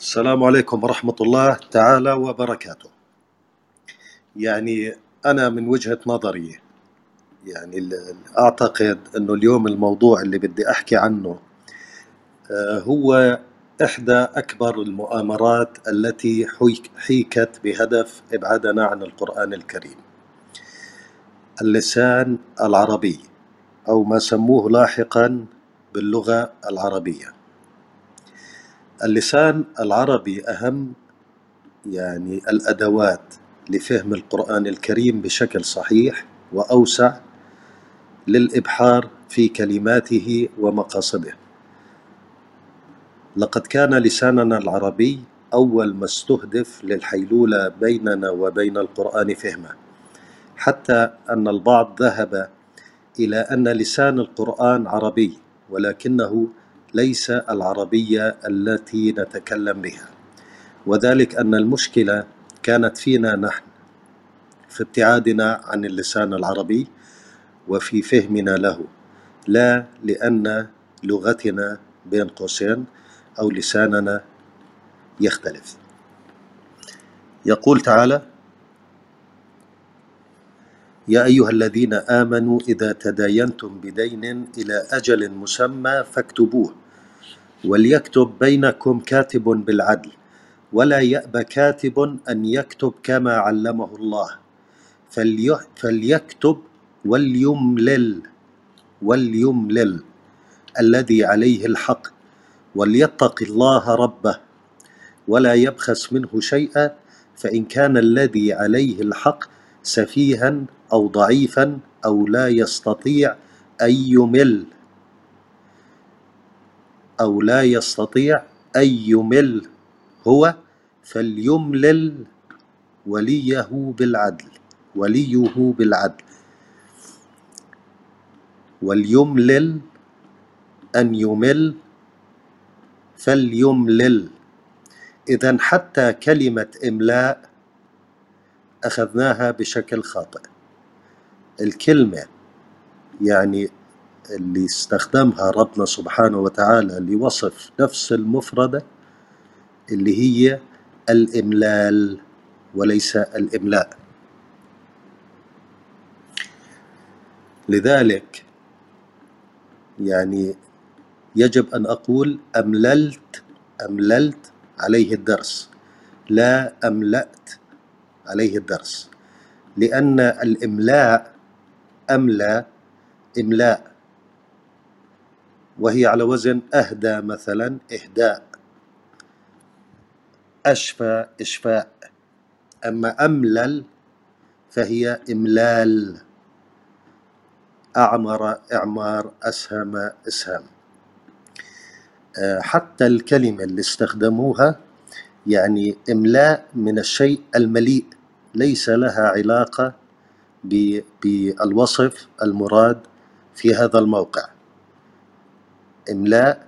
السلام عليكم ورحمة الله تعالى وبركاته. يعني أنا من وجهة نظري يعني أعتقد إنه اليوم الموضوع اللي بدي أحكي عنه آه، هو إحدى أكبر المؤامرات التي حيك- حيكت بهدف إبعادنا عن القرآن الكريم. اللسان العربي أو ما سموه لاحقا باللغة العربية. اللسان العربي أهم يعني الأدوات لفهم القرآن الكريم بشكل صحيح وأوسع للإبحار في كلماته ومقاصده. لقد كان لساننا العربي أول ما استهدف للحيلولة بيننا وبين القرآن فهمه، حتى أن البعض ذهب إلى أن لسان القرآن عربي ولكنه ليس العربية التي نتكلم بها، وذلك أن المشكلة كانت فينا نحن في ابتعادنا عن اللسان العربي وفي فهمنا له، لا لأن لغتنا بين قوسين أو لساننا يختلف. يقول تعالى: يا أيها الذين آمنوا إذا تداينتم بدين إلى أجل مسمى فاكتبوه وليكتب بينكم كاتب بالعدل ولا يأب كاتب أن يكتب كما علمه الله. فلي فليكتب وليملل وليملل الذي عليه الحق وليتق الله ربه ولا يبخس منه شيئا فإن كان الذي عليه الحق سفيها أو ضعيفا أو لا يستطيع أن يمل. أو لا يستطيع أن يمل. هو فليملل وليه بالعدل. وليه بالعدل. وليملل أن يمل فليملل. إذا حتى كلمة إملاء أخذناها بشكل خاطئ. الكلمة يعني اللي استخدمها ربنا سبحانه وتعالى لوصف نفس المفردة اللي هي الإملال وليس الإملاء. لذلك يعني يجب أن أقول أمللت أمللت عليه الدرس. لا أملأت عليه الدرس. لأن الإملاء أملى إملاء وهي على وزن أهدى مثلا إهداء أشفى إشفاء. أما أملل فهي إملال. أعمر إعمار أسهم إسهام آه، حتى الكلمة اللي استخدموها يعني إملاء من الشيء المليء. ليس لها علاقة بالوصف المراد في هذا الموقع. إملاء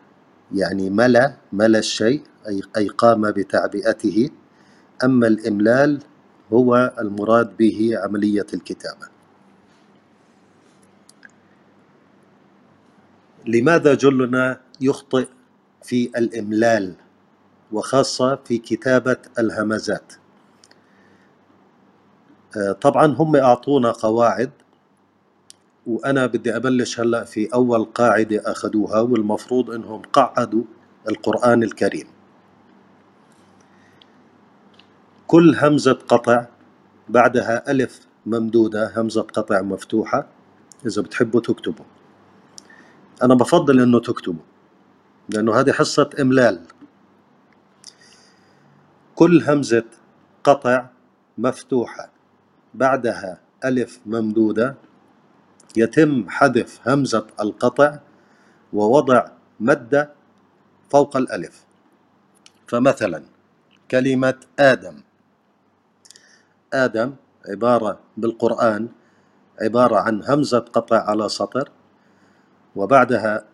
يعني ملا ملا الشيء أي أي قام بتعبئته. أما الإملال هو المراد به عملية الكتابة. لماذا جلنا يخطئ في الإملال وخاصة في كتابة الهمزات؟ طبعا هم أعطونا قواعد وأنا بدي أبلش هلأ في أول قاعدة أخذوها والمفروض إنهم قعدوا القرآن الكريم. كل همزة قطع بعدها ألف ممدودة همزة قطع مفتوحة إذا بتحبوا تكتبوا. أنا بفضل إنه تكتبوا لأنه هذه حصة إملال. كل همزة قطع مفتوحة. بعدها ألف ممدودة. يتم حذف همزة القطع ووضع مدة فوق الألف. فمثلا كلمة آدم. آدم عبارة بالقرآن عبارة عن همزة قطع على سطر وبعدها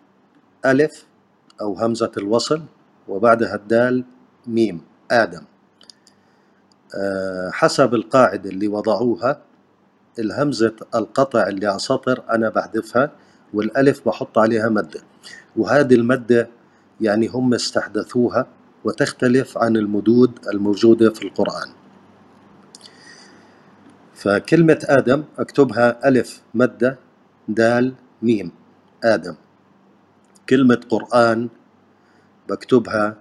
ألف أو همزة الوصل وبعدها الدال ميم آدم. حسب القاعدة اللي وضعوها الهمزة القطع اللي على سطر أنا بحذفها والألف بحط عليها مدة وهذه المدة يعني هم استحدثوها وتختلف عن المدود الموجودة في القرآن. فكلمة آدم أكتبها ألف مدة دال ميم آدم. كلمة قرآن بكتبها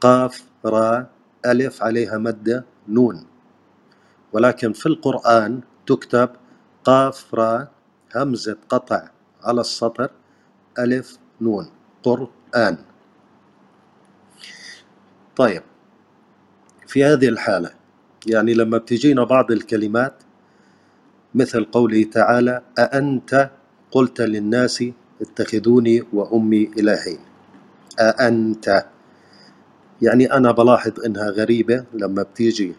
قاف راء ألف عليها مدة نون. ولكن في القرآن تكتب قاف راء همزة قطع على السطر ألف نون. قرآن. طيب في هذه الحالة يعني لما بتجينا بعض الكلمات مثل قوله تعالى أأنت قلت للناس اتخذوني وأمي إلهين. أأنت. يعني أنا بلاحظ إنها غريبة لما بتيجي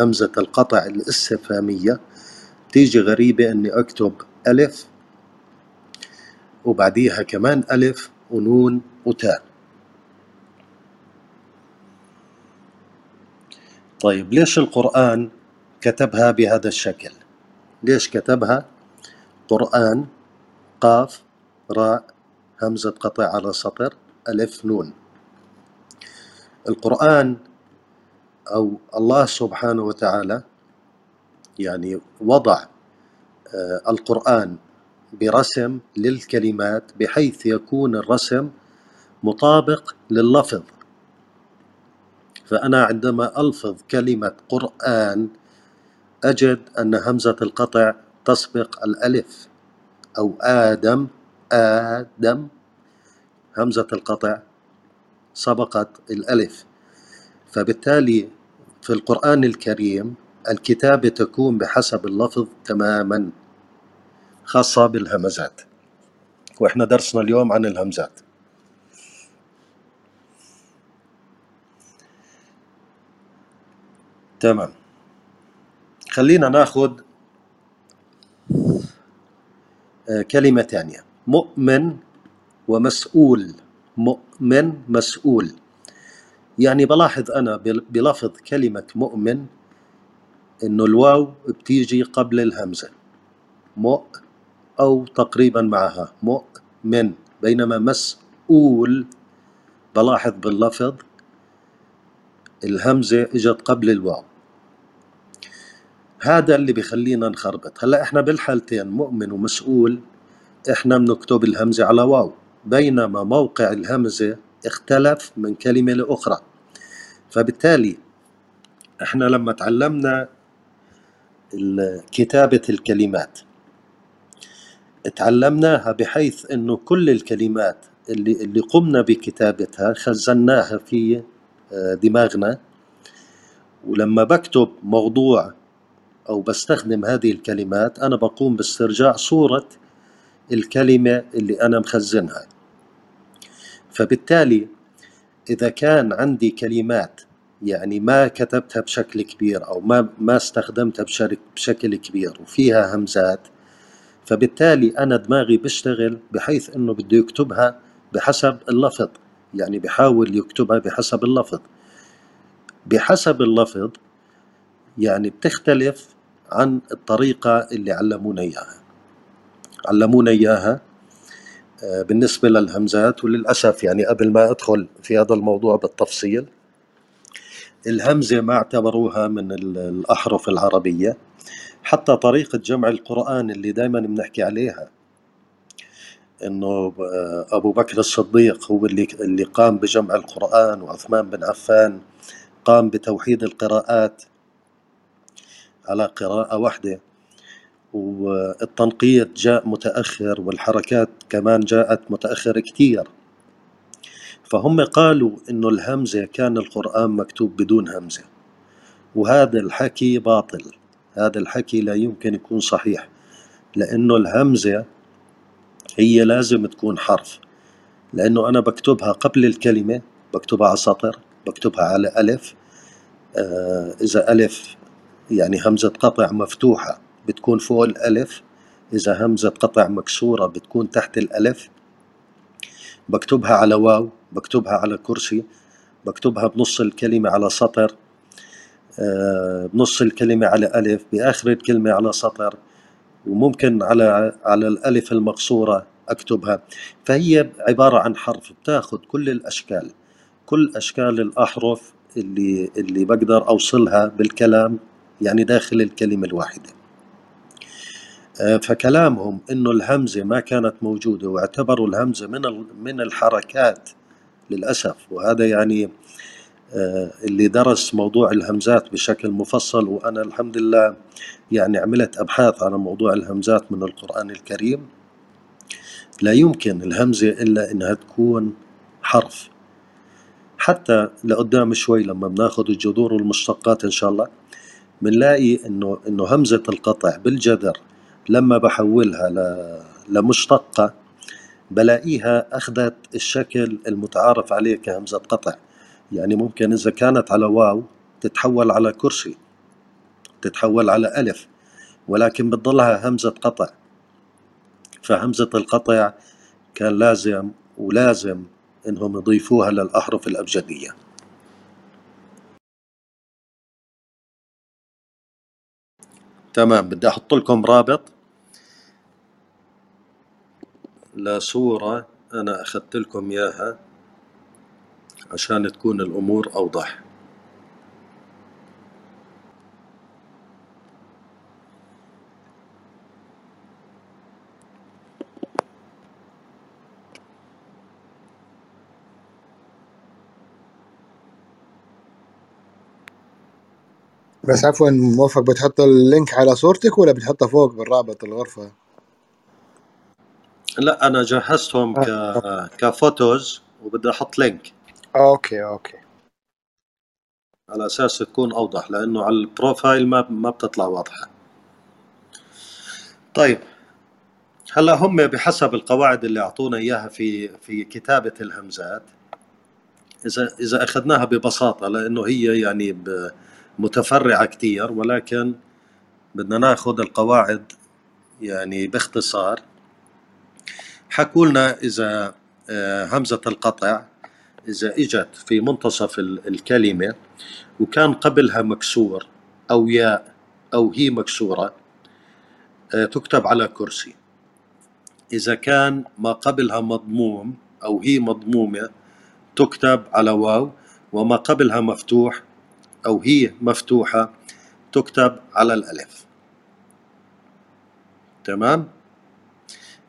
همزة القطع الاستفهامية بتيجي غريبة إني أكتب ألف وبعديها كمان ألف ونون وتاء. طيب ليش القرآن كتبها بهذا الشكل؟ ليش كتبها؟ قرآن قاف راء همزة قطع على سطر ألف نون. القرآن أو الله سبحانه وتعالى يعني وضع آه، القرآن برسم للكلمات بحيث يكون الرسم مطابق لللفظ. فأنا عندما ألفظ كلمة قرآن أجد أن همزة القطع تسبق الألف أو آدم آدم همزة القطع سبقت الألف. فبالتالي في القرآن الكريم الكتابة تكون بحسب اللفظ تماما خاصة بالهمزات. وإحنا درسنا اليوم عن الهمزات. تمام. خلينا ناخذ آه، كلمة ثانية. مؤمن ومسؤول. مؤمن مسؤول. يعني بلاحظ أنا بلفظ كلمة مؤمن إنه الواو بتيجي قبل الهمزة. مؤ أو تقريبا معها. مؤمن. بينما مسؤول بلاحظ باللفظ الهمزة إجت قبل الواو. هذا اللي بخلينا نخربط. هلأ إحنا بالحالتين مؤمن ومسؤول إحنا بنكتب الهمزة على واو. بينما موقع الهمزة اختلف من كلمة لأخرى. فبالتالي إحنا لما تعلمنا كتابة الكلمات تعلمناها بحيث إنه كل الكلمات اللي اللي قمنا بكتابتها خزناها في آه، دماغنا. ولما بكتب موضوع أو بستخدم هذه الكلمات أنا بقوم باسترجاع صورة الكلمة اللي أنا مخزنها. فبالتالي إذا كان عندي كلمات يعني ما كتبتها بشكل كبير أو ما ما استخدمتها بشكل كبير وفيها همزات فبالتالي أنا دماغي بيشتغل بحيث إنه بده يكتبها بحسب اللفظ يعني بحاول يكتبها بحسب اللفظ. بحسب اللفظ يعني بتختلف عن الطريقة اللي علمونا إياها. علمونا إياها. آه، بالنسبة للهمزات وللأسف يعني قبل ما أدخل في هذا الموضوع بالتفصيل الهمزة ما اعتبروها من الأحرف العربية حتى طريقة جمع القرآن اللي دائما بنحكي عليها. إنه آه، أبو بكر الصديق هو اللي اللي قام بجمع القرآن وعثمان بن عفان قام بتوحيد القراءات على قراءة واحدة. والتنقيط جاء متأخر والحركات كمان جاءت متأخر كتير. فهم قالوا إنه الهمزة كان القرآن مكتوب بدون همزة. وهذا الحكي باطل. هذا الحكي لا يمكن يكون صحيح. لأنه الهمزة هي لازم تكون حرف. لأنه أنا بكتبها قبل الكلمة بكتبها على سطر بكتبها على ألف. آه إذا ألف يعني همزة قطع مفتوحة. بتكون فوق الألف. إذا همزة قطع مكسورة بتكون تحت الألف. بكتبها على واو بكتبها على كرسي بكتبها بنص الكلمة على سطر. آه، بنص الكلمة على ألف بآخر الكلمة على سطر. وممكن على على الألف المقصورة أكتبها. فهي عبارة عن حرف بتاخذ كل الأشكال. كل أشكال الأحرف اللي اللي بقدر أوصلها بالكلام يعني داخل الكلمة الواحدة. آه، فكلامهم إنه الهمزة ما كانت موجودة واعتبروا الهمزة من من الحركات للأسف. وهذا يعني آه، اللي درس موضوع الهمزات بشكل مفصل وأنا الحمد لله يعني عملت أبحاث على موضوع الهمزات من القرآن الكريم. لا يمكن الهمزة إلا إنها تكون حرف. حتى لقدام شوي لما بناخذ الجذور والمشتقات إن شاء الله بنلاقي انه إنه همزة القطع بالجذر لما بحولها لمشتقة بلاقيها أخذت الشكل المتعارف عليه كهمزة قطع. يعني ممكن إذا كانت على واو تتحول على كرسي تتحول على ألف ولكن بتضلها همزة قطع. فهمزة القطع كان لازم ولازم إنهم يضيفوها للأحرف الأبجدية. تمام بدي أحط لكم رابط. لصورة أنا أخذت لكم إياها عشان تكون الأمور أوضح. بس عفوا موفق بتحط ال link على صورتك ولا بتحطه فوق بالرابط الغرفة؟ لا أنا جهزتهم ك... آه. ك photos وبدي أحط link. okay okay. على أساس تكون أوضح لأنه على ال profile ما ما بتطلع واضحة. طيب هلأ هم بحسب القواعد اللي أعطونا إياها في في كتابة الهمزات إذا إذا أخذناها ببساطة لأنه هي يعني متفرعة كثير ولكن بدنا ناخذ القواعد يعني باختصار. حكوا لنا إذا آه، همزة القطع إذا إجت في منتصف الكلمة وكان قبلها مكسور أو ياء أو هي مكسورة آه، تكتب على كرسي. إذا كان ما قبلها مضموم أو هي مضمومة تكتب على واو وما قبلها مفتوح أو هي مفتوحة تكتب على الألف. تمام؟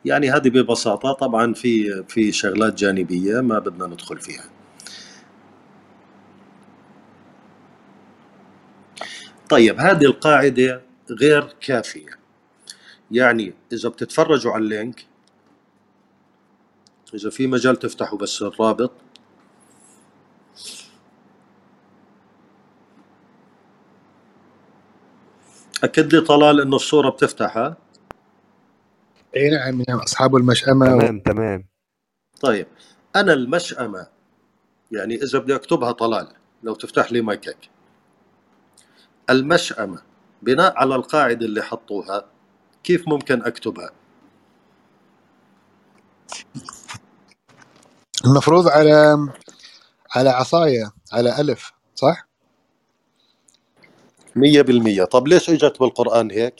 يعني هذه ببساطة طبعا في في شغلات جانبية ما بدنا ندخل فيها. طيب هذه القاعدة غير كافية. يعني إذا بتتفرجوا على اللينك إذا في مجال تفتحوا بس الرابط. أكد لي طلال إنه الصورة بتفتحها. اي نعم نعم أصحاب المشأمة. تمام و... تمام. طيب أنا المشأمة يعني إذا بدي أكتبها طلال لو تفتح لي مايكك. المشأمة بناء على القاعدة اللي حطوها كيف ممكن أكتبها؟ المفروض على على عصاية على ألف صح؟ مية بالمية. طب ليش إجت بالقرآن هيك؟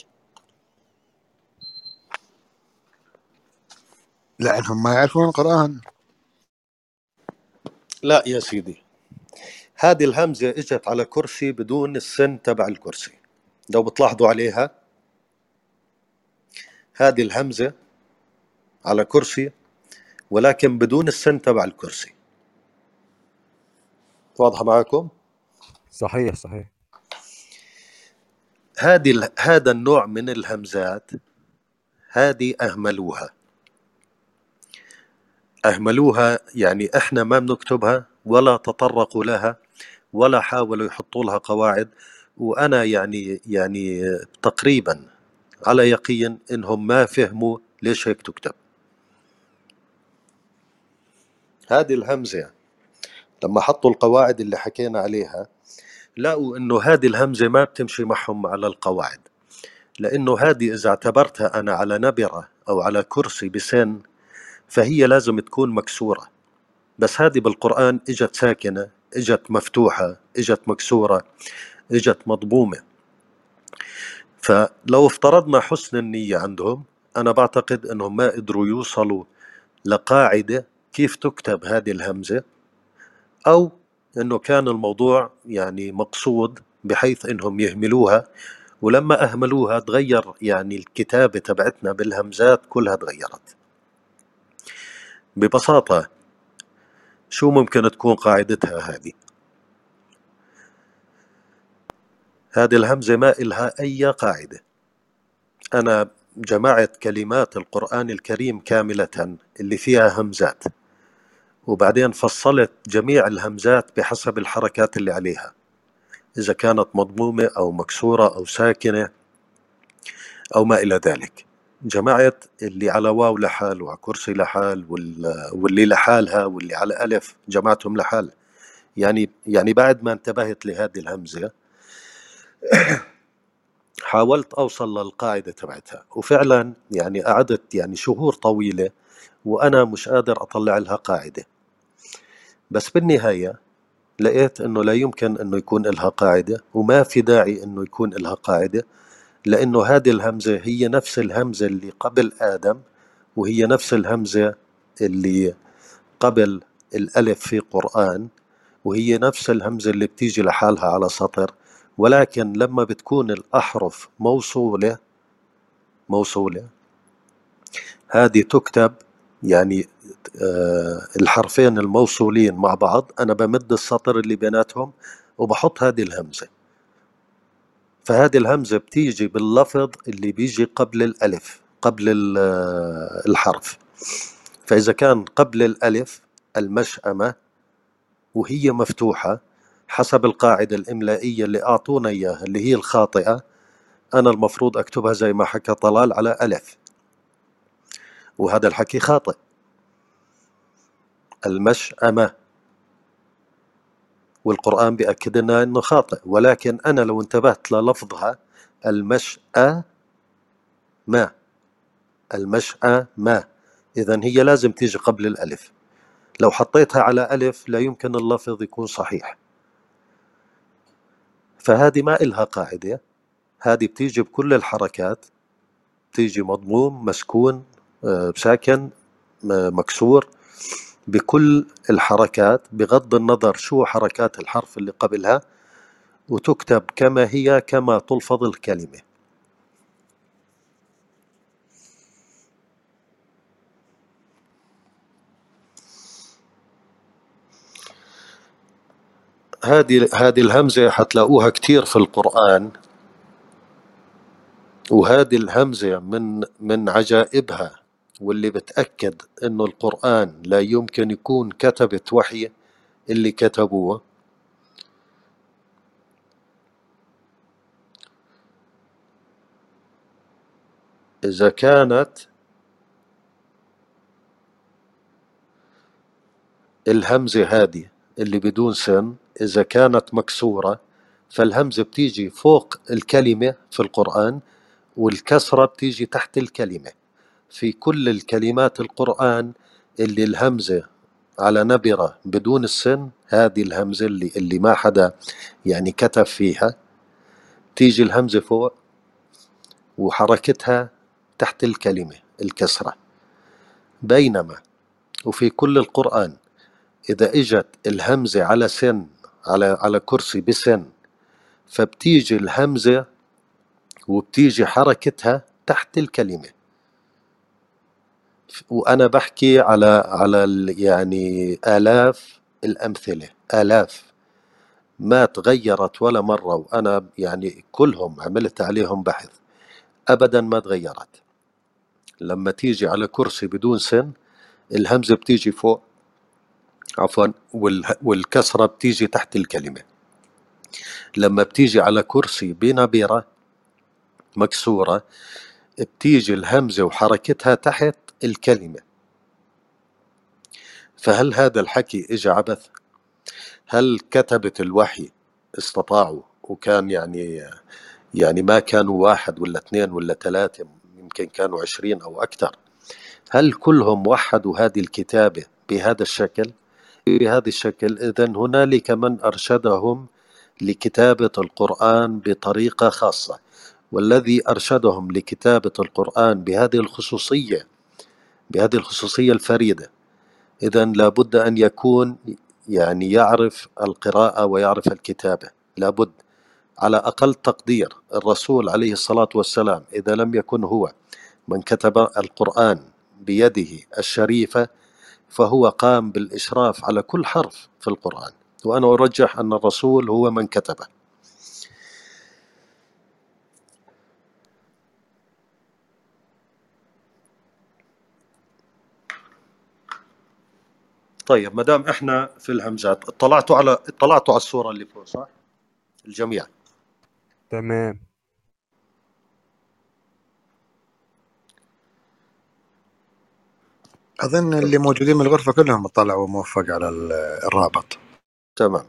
لأنهم ما يعرفون القرآن. لا يا سيدي هذه الهمزة إجت على كرسي بدون السن تبع الكرسي. لو بتلاحظوا عليها هذه الهمزة على كرسي ولكن بدون السن تبع الكرسي. واضحة معكم؟ صحيح صحيح. هذه هذا النوع من الهمزات هذه أهملوها. أهملوها يعني إحنا ما بنكتبها ولا تطرقوا لها ولا حاولوا يحطوا لها قواعد وأنا يعني يعني تقريبا على يقين إنهم ما فهموا ليش هيك تكتب. هذه الهمزة لما حطوا القواعد اللي حكينا عليها لقوا إنه هذه الهمزة ما بتمشي معهم على القواعد لإنه هذه إذا اعتبرتها أنا على نبرة أو على كرسي بسن فهي لازم تكون مكسورة. بس هذه بالقرآن إجت ساكنة إجت مفتوحة إجت مكسورة إجت مضبومه فلو افترضنا حسن النية عندهم أنا بعتقد إنهم ما قدروا يوصلوا لقاعدة كيف تكتب هذه الهمزة أو أنه كان الموضوع يعني مقصود بحيث أنهم يهملوها ولما أهملوها تغير يعني الكتابة تبعتنا بالهمزات كلها تغيرت. ببساطة شو ممكن تكون قاعدتها هذه؟ هذه الهمزة ما إلها أي قاعدة. أنا جمعت كلمات القرآن الكريم كاملة اللي فيها همزات وبعدين فصلت جميع الهمزات بحسب الحركات اللي عليها. إذا كانت مضمومة أو مكسورة أو ساكنة أو ما إلى ذلك. جمعت اللي على واو لحال وعلى كرسي لحال واللي لحالها واللي على ألف جمعتهم لحال. يعني يعني بعد ما انتبهت لهذه الهمزة حاولت أوصل للقاعدة تبعتها. وفعلا يعني قعدت يعني شهور طويلة وأنا مش قادر أطلع لها قاعدة. بس بالنهاية لقيت أنه لا يمكن أنه يكون لها قاعدة وما في داعي أنه يكون لها قاعدة. لأنه هذه الهمزة هي نفس الهمزة اللي قبل آدم وهي نفس الهمزة اللي قبل الألف في قرآن وهي نفس الهمزة اللي بتيجي لحالها على سطر. ولكن لما بتكون الأحرف موصولة موصولة هذه تكتب يعني آه، الحرفين الموصولين مع بعض أنا بمد السطر اللي بيناتهم وبحط هذه الهمزة. فهذه الهمزة بتيجي باللفظ اللي بيجي قبل الألف قبل آه، الحرف. فإذا كان قبل الألف المشأمة وهي مفتوحة حسب القاعدة الإملائية اللي أعطونا إياها اللي هي الخاطئة أنا المفروض أكتبها زي ما حكى طلال على ألف. وهذا الحكي خاطئ. المشأمة. والقرآن بيأكد لنا أنه خاطئ. ولكن أنا لو انتبهت للفظها المشأة ما. المشأة ما. إذا هي لازم تيجي قبل الألف. لو حطيتها على ألف لا يمكن اللفظ يكون صحيح. فهذه ما إلها قاعدة. هذه بتيجي بكل الحركات. بتيجي مضموم مسكون آه، ساكن مكسور. بكل الحركات بغض النظر شو حركات الحرف اللي قبلها وتكتب كما هي كما تلفظ الكلمة. هذه هذه الهمزة حتلاقوها كثير في القرآن وهذه الهمزة من من عجائبها. واللي بتأكد إنه القرآن لا يمكن يكون كتبة وحي اللي كتبوه. إذا كانت الهمزة هذه اللي بدون سن إذا كانت مكسورة فالهمزة بتيجي فوق الكلمة في القرآن والكسرة بتيجي تحت الكلمة. في كل الكلمات القرآن اللي الهمزة على نبرة بدون السن هذه الهمزة اللي اللي ما حدا يعني كتب فيها. تيجي الهمزة فوق وحركتها تحت الكلمة الكسرة. بينما وفي كل القرآن إذا إجت الهمزة على سن على على كرسي بسن فبتيجي الهمزة وبتيجي حركتها تحت الكلمة. وأنا بحكي على على يعني آلاف الأمثلة آلاف. ما تغيرت ولا مرة وأنا يعني كلهم عملت عليهم بحث. أبدا ما تغيرت. لما تيجي على كرسي بدون سن الهمزة بتيجي فوق عفوا والكسرة بتيجي تحت الكلمة. لما بتيجي على كرسي بنبيرة مكسورة بتيجي الهمزة وحركتها تحت الكلمة فهل هذا الحكي إجا عبث؟ هل كتبة الوحي استطاعوا وكان يعني يعني ما كانوا واحد ولا اثنين ولا ثلاثة يمكن كانوا عشرين أو أكثر هل كلهم وحدوا هذه الكتابة بهذا الشكل؟ بهذا الشكل إذا هنالك من أرشدهم لكتابة القرآن بطريقة خاصة والذي أرشدهم لكتابة القرآن بهذه الخصوصية بهذه الخصوصية الفريدة. إذا لابد أن يكون يعني يعرف القراءة ويعرف الكتابة. لابد. على أقل تقدير الرسول عليه الصلاة والسلام إذا لم يكن هو من كتب القرآن بيده الشريفة فهو قام بالإشراف على كل حرف في القرآن. وأنا أرجح أن الرسول هو من كتبه. طيب ما دام إحنا في الهمزات اطلعتوا على اطلعتوا على الصورة اللي فوق صح؟ الجميع. تمام. أظن اللي موجودين من الغرفة كلهم اطلعوا موفق على ال- الرابط. تمام.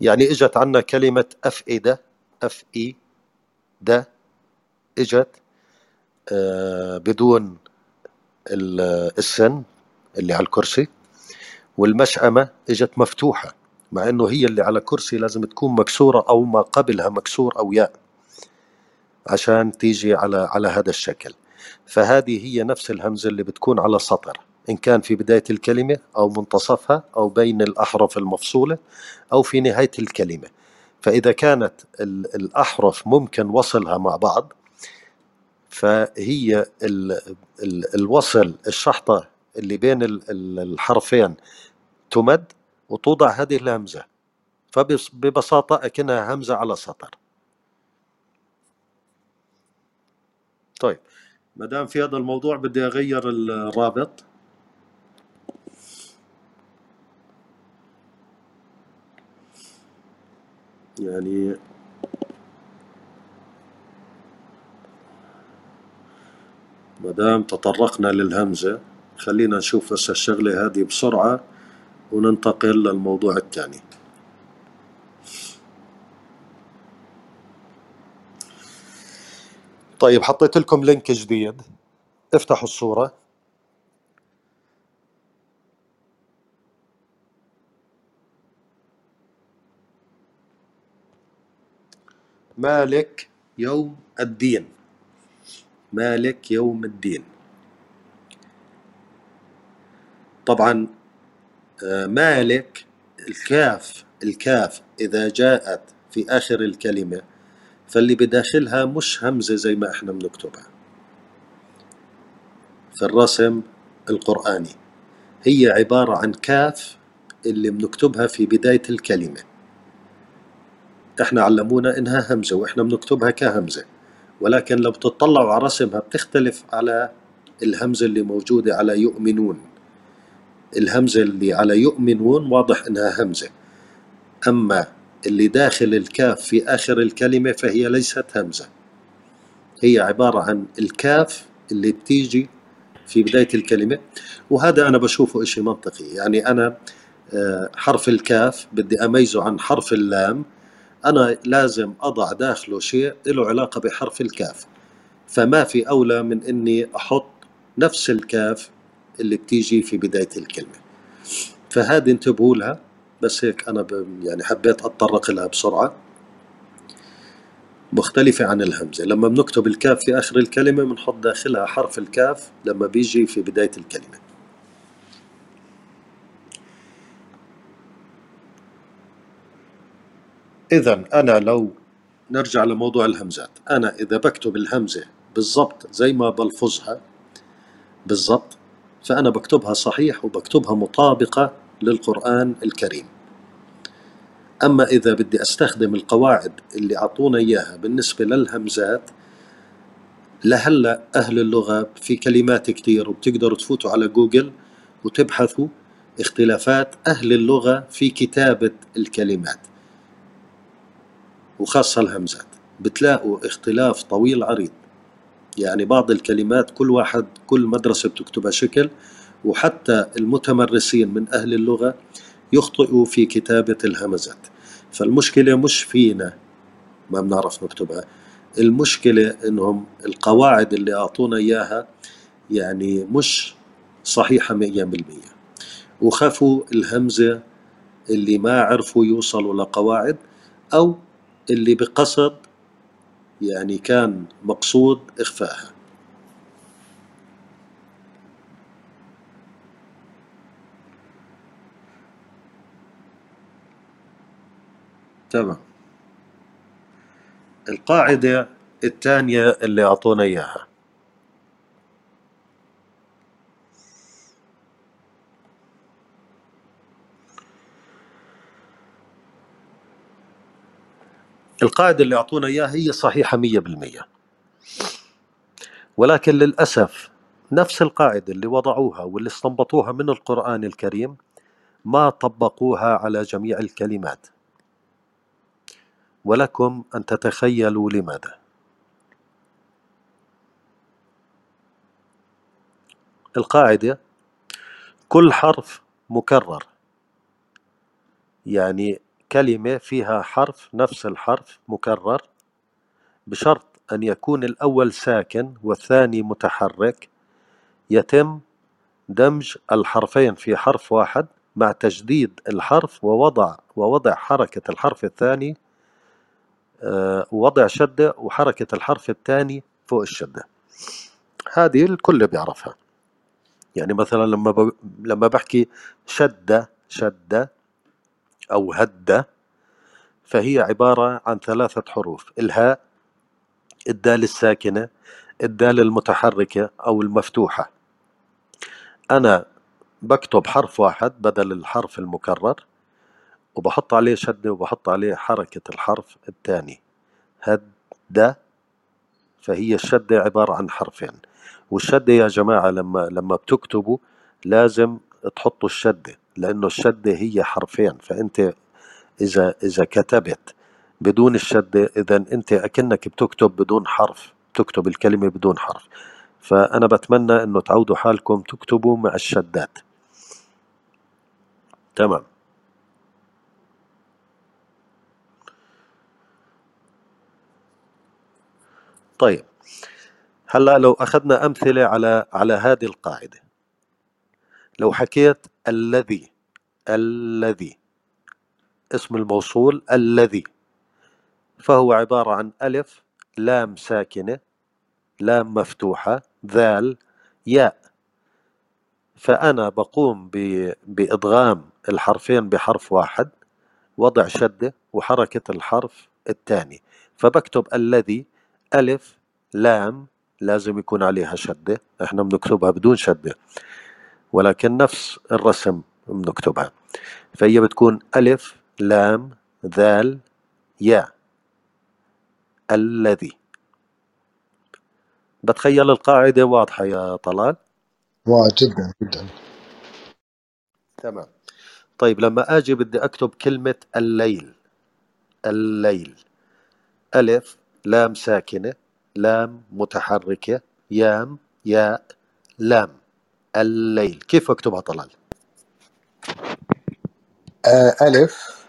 يعني إجت عنا كلمة افئده أف إي ده إجت آه بدون ال- السن اللي على الكرسي. والمشأمة إجت مفتوحة مع إنه هي اللي على كرسي لازم تكون مكسورة أو ما قبلها مكسور أو ياء عشان تيجي على على هذا الشكل. فهذه هي نفس الهمزة اللي بتكون على سطر إن كان في بداية الكلمة أو منتصفها أو بين الأحرف المفصولة أو في نهاية الكلمة. فإذا كانت ال- الأحرف ممكن وصلها مع بعض فهي ال ال الوصل الشحطة اللي بين ال- ال- الحرفين تمد وتوضع هذه الهمزة. فببساطة أكنها همزة على سطر. طيب. ما دام في هذا الموضوع بدي أغير الرابط. يعني ما دام تطرقنا للهمزة. خلينا نشوف بس الشغلة هذه بسرعة. وننتقل للموضوع الثاني. طيب حطيت لكم لينك جديد. افتحوا الصورة. مالك يوم الدين. مالك يوم الدين. طبعا مالك الكاف الكاف إذا جاءت في آخر الكلمة فاللي بداخلها مش همزة زي ما إحنا بنكتبها. في الرسم القرآني. هي عبارة عن كاف اللي بنكتبها في بداية الكلمة. إحنا علمونا إنها همزة وإحنا بنكتبها كهمزة. ولكن لو بتطلعوا على رسمها بتختلف على الهمزة اللي موجودة على يؤمنون. الهمزة اللي على يؤمنون واضح إنها همزة. أما اللي داخل الكاف في آخر الكلمة فهي ليست همزة. هي عبارة عن الكاف اللي بتيجي في بداية الكلمة وهذا أنا بشوفه إشي منطقي. يعني أنا آه، حرف الكاف بدي أميزه عن حرف اللام أنا لازم أضع داخله شيء له علاقة بحرف الكاف. فما في أولى من إني أحط نفس الكاف اللي بتيجي في بداية الكلمة. فهذه انتبهوا لها بس هيك أنا يعني حبيت أتطرق لها بسرعة. مختلفة عن الهمزة. لما بنكتب الكاف في آخر الكلمة بنحط داخلها حرف الكاف لما بيجي في بداية الكلمة. إذا أنا لو نرجع لموضوع الهمزات. أنا إذا بكتب الهمزة بالضبط زي ما بلفظها بالضبط فأنا بكتبها صحيح وبكتبها مطابقة للقرآن الكريم. أما إذا بدي أستخدم القواعد اللي أعطونا إياها بالنسبة للهمزات لهلأ أهل اللغة في كلمات كتير وبتقدروا تفوتوا على جوجل وتبحثوا اختلافات أهل اللغة في كتابة الكلمات وخاصة الهمزات. بتلاقوا اختلاف طويل عريض. يعني بعض الكلمات كل واحد كل مدرسة بتكتبها شكل وحتى المتمرسين من أهل اللغة يخطئوا في كتابة الهمزات. فالمشكلة مش فينا ما بنعرف نكتبها. المشكلة إنهم القواعد اللي أعطونا إياها يعني مش صحيحة مية بالمية. وخافوا الهمزة اللي ما عرفوا يوصلوا لقواعد أو اللي بقصد يعني كان مقصود إخفائها. تمام. القاعدة الثانية اللي أعطونا إياها. القاعدة اللي أعطونا إياها هي صحيحة مية بالمية. ولكن للأسف نفس القاعدة اللي وضعوها واللي استنبطوها من القرآن الكريم ما طبقوها على جميع الكلمات. ولكم أن تتخيلوا لماذا؟ القاعدة كل حرف مكرر. يعني كلمة فيها حرف نفس الحرف مكرر بشرط أن يكون الأول ساكن والثاني متحرك يتم دمج الحرفين في حرف واحد مع تجديد الحرف ووضع ووضع حركة الحرف الثاني آه، وضع شدة وحركة الحرف الثاني فوق الشدة هذه الكل بيعرفها يعني مثلا لما. لما بحكي شدة شدة أو هدة فهي عبارة عن ثلاثة حروف الهاء الدال الساكنة الدال المتحركة أو المفتوحة. أنا بكتب حرف واحد بدل الحرف المكرر وبحط عليه شدة وبحط عليه حركة الحرف الثاني. هد فهي الشدة عبارة عن حرفين. والشدة يا جماعة لما لما بتكتبوا لازم تحطوا الشدة. لأنه الشدة هي حرفين فأنت إذا إذا كتبت بدون الشدة إذا أنت أكنك بتكتب بدون حرف تكتب الكلمة بدون حرف. فأنا بتمنى أنه تعودوا حالكم تكتبوا مع الشدات. تمام. طيب. هلأ لو أخذنا أمثلة على على هذه القاعدة. لو حكيت الذي الذي اسم الموصول الذي فهو عبارة عن ألف لام ساكنة لام مفتوحة ذال ياء. فأنا بقوم بادغام الحرفين بحرف واحد وضع شدة وحركة الحرف الثاني. فبكتب الذي ألف لام لازم يكون عليها شدة إحنا بنكتبها بدون شدة. ولكن نفس الرسم بنكتبها فهي بتكون ألف لام ذال ياء الذي. بتخيل القاعدة واضحة يا طلال؟ واضح جدا جدا. تمام. طيب لما أجي بدي أكتب كلمة الليل. الليل. ألف لام ساكنة لام متحركة يام ياء لام. الليل. كيف اكتبها طلال آه ألف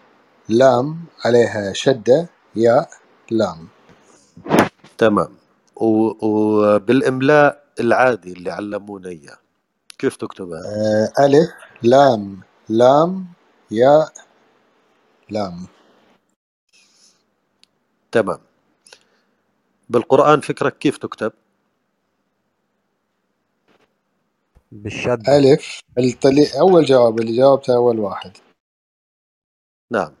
لام عليها شدة ياء لام. تمام. وبالإملاء العادي اللي علمونا إياه. كيف تكتبها؟ آه ألف لام لام ياء لام. تمام. بالقرآن فكرك كيف تكتب؟ بالشدة ألف. الطلي... أول جواب اللي جاوبته أول واحد. نعم.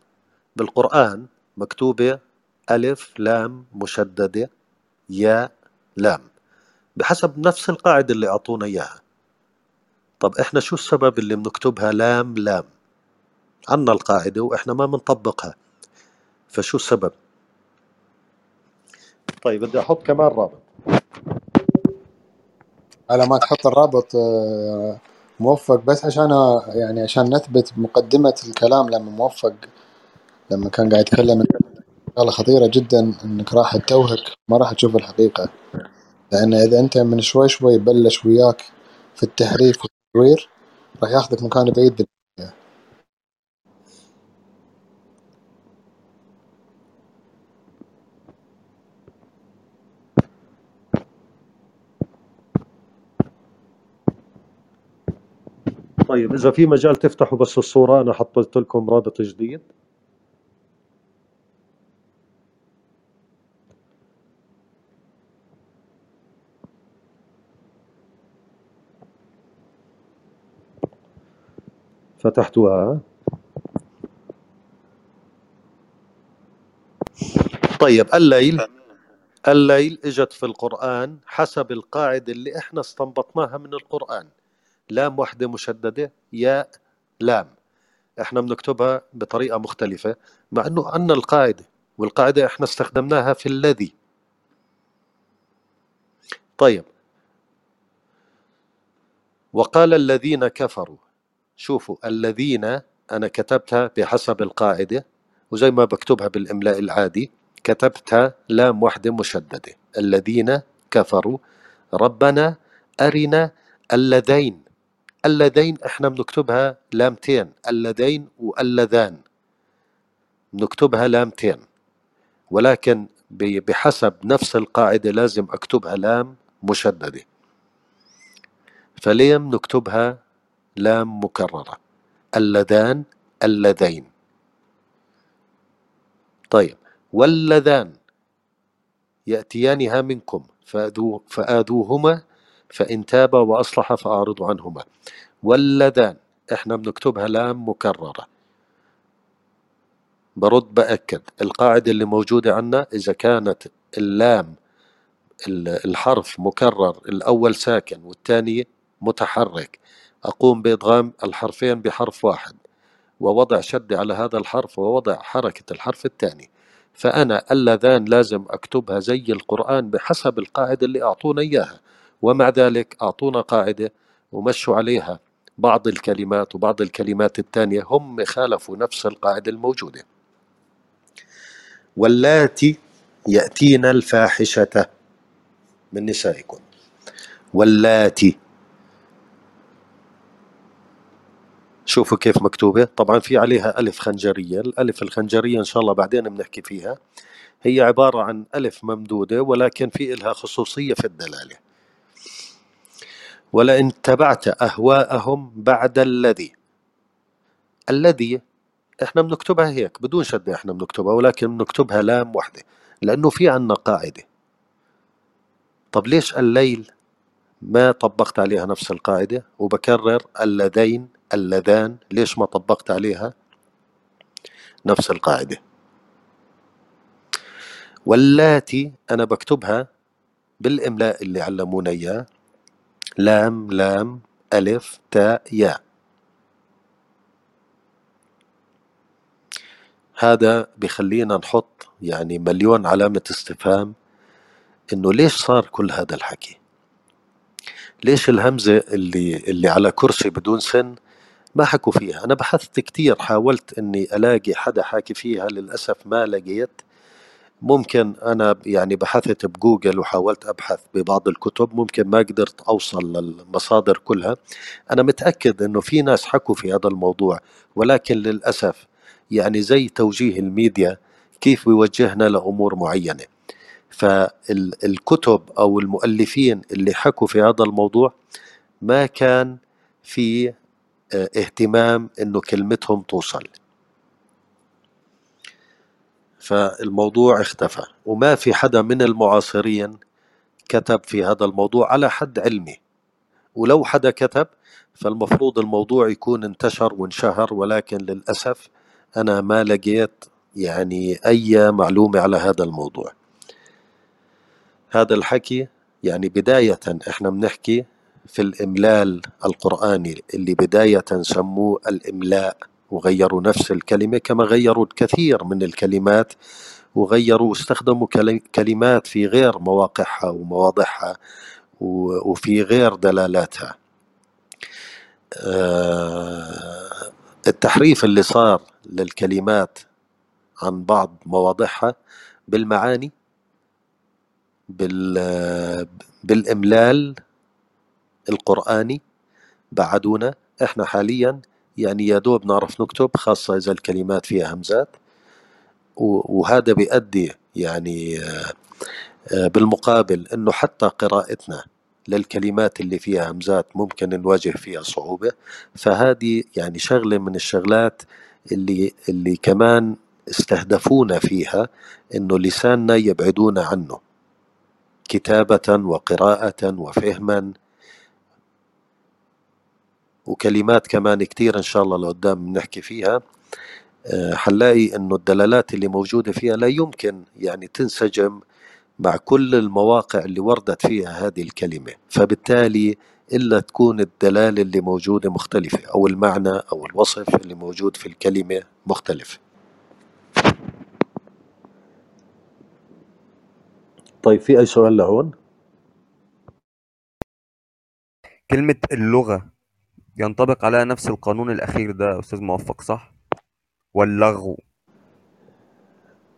بالقرآن مكتوبة ألف لام مشددة ياء لام. بحسب نفس القاعدة اللي أعطونا إياها. طب إحنا شو السبب اللي بنكتبها لام لام؟ عنا القاعدة وإحنا ما بنطبقها. فشو السبب؟ طيب بدي أحط كمان رابط. على ما تحط الرابط آه، موفق. بس عشان يعني عشان نثبت مقدمة الكلام لما موفق لما كان قاعد يتكلم شغلة خطيرة جدا إنك راح تتوهك ما راح تشوف الحقيقة. لأن إذا أنت من شوي شوي بلش وياك في التحريف والتدوير راح ياخذك مكان بعيد. طيب إذا في مجال تفتحوا بس الصورة أنا حطيت لكم رابط جديد. فتحتوها. طيب الليل الليل إجت في القرآن حسب القاعدة اللي إحنا استنبطناها من القرآن. لام واحدة مشددة ياء لام. إحنا بنكتبها بطريقة مختلفة مع إنه عندنا القاعدة والقاعدة إحنا استخدمناها في الذي. طيب. وقال الذين كفروا. شوفوا الذين أنا كتبتها بحسب القاعدة وزي ما بكتبها بالإملاء العادي كتبتها لام واحدة مشددة. الذين كفروا. ربنا أرنا اللذين. اللذين إحنا بنكتبها لامتين اللذين واللذان. بنكتبها لامتين. ولكن بحسب نفس القاعدة لازم أكتبها لام مشددة. فليم نكتبها لام مكررة؟ اللذان اللذين. طيب واللذان يأتيانها منكم فآذو فآذوهما فإن تابا وأصلح فأعرضوا عنهما. واللذان إحنا بنكتبها لام مكررة. برد بأكد. القاعدة اللي موجودة عنا إذا كانت اللام الحرف مكرر الأول ساكن والثاني متحرك أقوم بإدغام الحرفين بحرف واحد ووضع شد على هذا الحرف ووضع حركة الحرف الثاني. فأنا اللذان لازم أكتبها زي القرآن بحسب القاعدة اللي أعطونا إياها. ومع ذلك أعطونا قاعدة ومشوا عليها. بعض الكلمات وبعض الكلمات الثانية هم خالفوا نفس القاعدة الموجودة. واللاتي يأتين الفاحشة من نسائكم. واللاتي شوفوا كيف مكتوبة. طبعا في عليها ألف خنجرية. الألف الخنجرية إن شاء الله بعدين بنحكي فيها. هي عبارة عن ألف ممدودة ولكن في إلها خصوصية في الدلالة. ولئن تبعت أهواءهم بعد الذي. الذي إحنا بنكتبها هيك بدون شدة إحنا بنكتبها ولكن بنكتبها لام وحدة لأنه في عنا قاعدة. طب ليش الليل ما طبقت عليها نفس القاعدة؟ وبكرر اللذين اللذان ليش ما طبقت عليها نفس القاعدة؟ واللاتي أنا بكتبها بالإملاء اللي علمونا إياه لام لام ألف تاء ياء. هذا بخلينا نحط يعني مليون علامة استفهام إنه ليش صار كل هذا الحكي؟ ليش الهمزة اللي اللي على كرسي بدون سن ما حكوا فيها؟ أنا بحثت كتير حاولت أني ألاقي حدا حاكي فيها للأسف ما لقيت. ممكن أنا يعني بحثت بجوجل وحاولت أبحث ببعض الكتب ممكن ما قدرت أوصل للمصادر كلها. أنا متأكد أنه في ناس حكوا في هذا الموضوع ولكن للأسف يعني زي توجيه الميديا كيف بيوجهنا لأمور معينة. فالكتب أو المؤلفين اللي حكوا في هذا الموضوع ما كان في اهتمام إنه كلمتهم توصل. فالموضوع اختفى. وما في حدا من المعاصرين كتب في هذا الموضوع على حد علمي. ولو حدا كتب فالمفروض الموضوع يكون انتشر وانشهر ولكن للأسف أنا ما لقيت يعني أي معلومة على هذا الموضوع. هذا الحكي يعني بداية إحنا بنحكي في الإملال القرآني اللي بداية سموه الإملاء. وغيروا نفس الكلمة كما غيروا الكثير من الكلمات وغيروا واستخدموا كلمات في غير مواقعها ومواضعها وفي غير دلالاتها. آه، التحريف اللي صار للكلمات عن بعض مواضعها بالمعاني بالإملال القرآني بعدونا إحنا حاليا يعني يا دوب نعرف نكتب خاصة إذا الكلمات فيها همزات. وهذا بيؤدي يعني آه، آه، بالمقابل إنه حتى قراءتنا للكلمات اللي فيها همزات ممكن نواجه فيها صعوبة. فهذه يعني شغلة من الشغلات اللي اللي كمان استهدفونا فيها إنه لساننا يبعدونا عنه. كتابة وقراءة وفهما وكلمات كمان كتير إن شاء الله لقدام بنحكي فيها. آه، حنلاقي إنه الدلالات اللي موجودة فيها لا يمكن يعني تنسجم مع كل المواقع اللي وردت فيها هذه الكلمة. فبالتالي إلا تكون الدلالة اللي موجودة مختلفة أو المعنى أو الوصف اللي موجود في الكلمة مختلف. طيب في أي سؤال لهون؟ كلمة اللغة. ينطبق عليها نفس القانون الأخير ده يا أستاذ موفق صح؟ واللغو.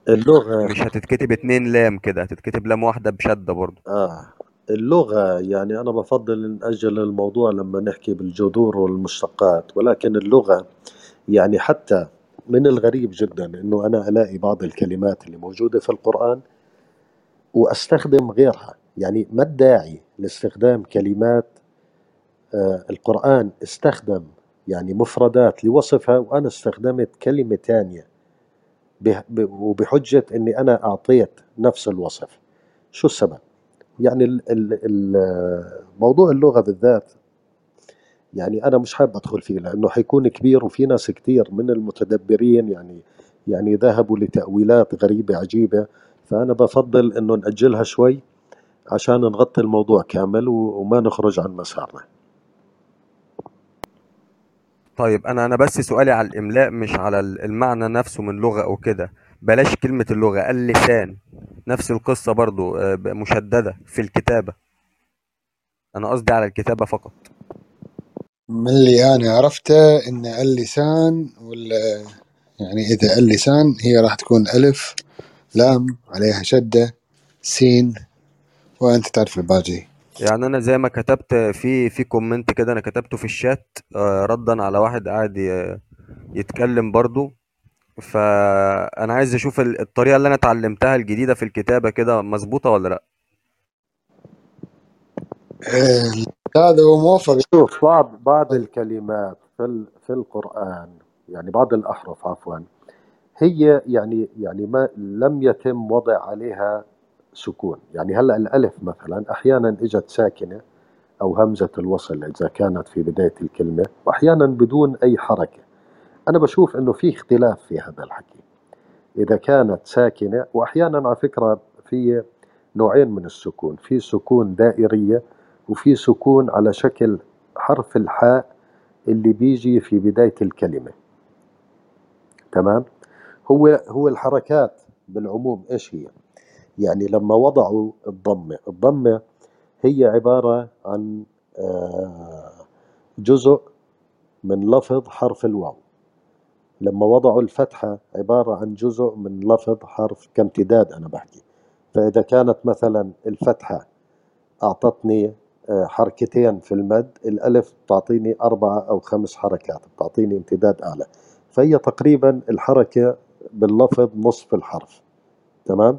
اللغة مش هتتكتب اتنين لام كده هتتكتب لام واحدة بشدة برضه. آه. اللغة يعني أنا بفضل نأجل الموضوع لما نحكي بالجذور والمشتقات ولكن اللغة يعني حتى من الغريب جدا إنه أنا ألاقي بعض الكلمات اللي موجودة في القرآن وأستخدم غيرها. يعني ما الداعي لاستخدام كلمات القرآن استخدم يعني مفردات لوصفها وأنا استخدمت كلمة ب- وبحجة إني أنا أعطيت نفس الوصف. شو السبب؟ يعني موضوع اللغة بالذات يعني أنا مش حابب أدخل فيه لأنه حيكون كبير وفي ناس كتير من المتدبرين يعني يعني ذهبوا لتأويلات غريبة عجيبة. فأنا بفضل إنه نأجلها شوي عشان نغطي الموضوع كامل وما نخرج عن مسارنا. طيب أنا أنا بس سؤالي على الإملاء مش على ال- المعنى نفسه من لغة أو كده. بلاش كلمة اللغة اللسان نفس القصة برضه آه، مشددة في الكتابة. أنا قصدي على الكتابة فقط. من اللي أنا عرفته إن اللسان ولا يعني إذا اللسان هي راح تكون ألف لام عليها شدة سين وأنت تعرف الباقي. يعني أنا زي ما كتبت في في كومنت كده أنا كتبته في الشات آه، ردا على واحد قاعد ي- يتكلم برضو. فأنا عايز أشوف ال- الطريقة اللي أنا اتعلمتها الجديدة في الكتابة كده مظبوطة ولا لأ؟ آه، هذا هو موافق. شوف بعض بعض الكلمات في ال- في القرآن يعني بعض الأحرف عفوا هي يعني يعني ما لم يتم وضع عليها سكون. يعني هلأ الألف مثلا أحيانا إجت ساكنة أو همزة الوصل إذا كانت في بداية الكلمة وأحيانا بدون أي حركة. أنا بشوف إنه في اختلاف في هذا الحكي. إذا كانت ساكنة وأحيانا على فكرة في نوعين من السكون. في سكون دائرية وفي سكون على شكل حرف الحاء اللي بيجي في بداية الكلمة. تمام؟ هو هو الحركات بالعموم إيش هي؟ يعني لما وضعوا الضمة الضمة هي عبارة عن آه، جزء من لفظ حرف الواو. لما وضعوا الفتحة عبارة عن جزء من لفظ حرف كامتداد أنا بحكي. فإذا كانت مثلا الفتحة أعطتني آه، حركتين في المد الألف بتعطيني أربعة أو خمس حركات بتعطيني امتداد أعلى. فهي تقريبا الحركة باللفظ نصف الحرف. تمام؟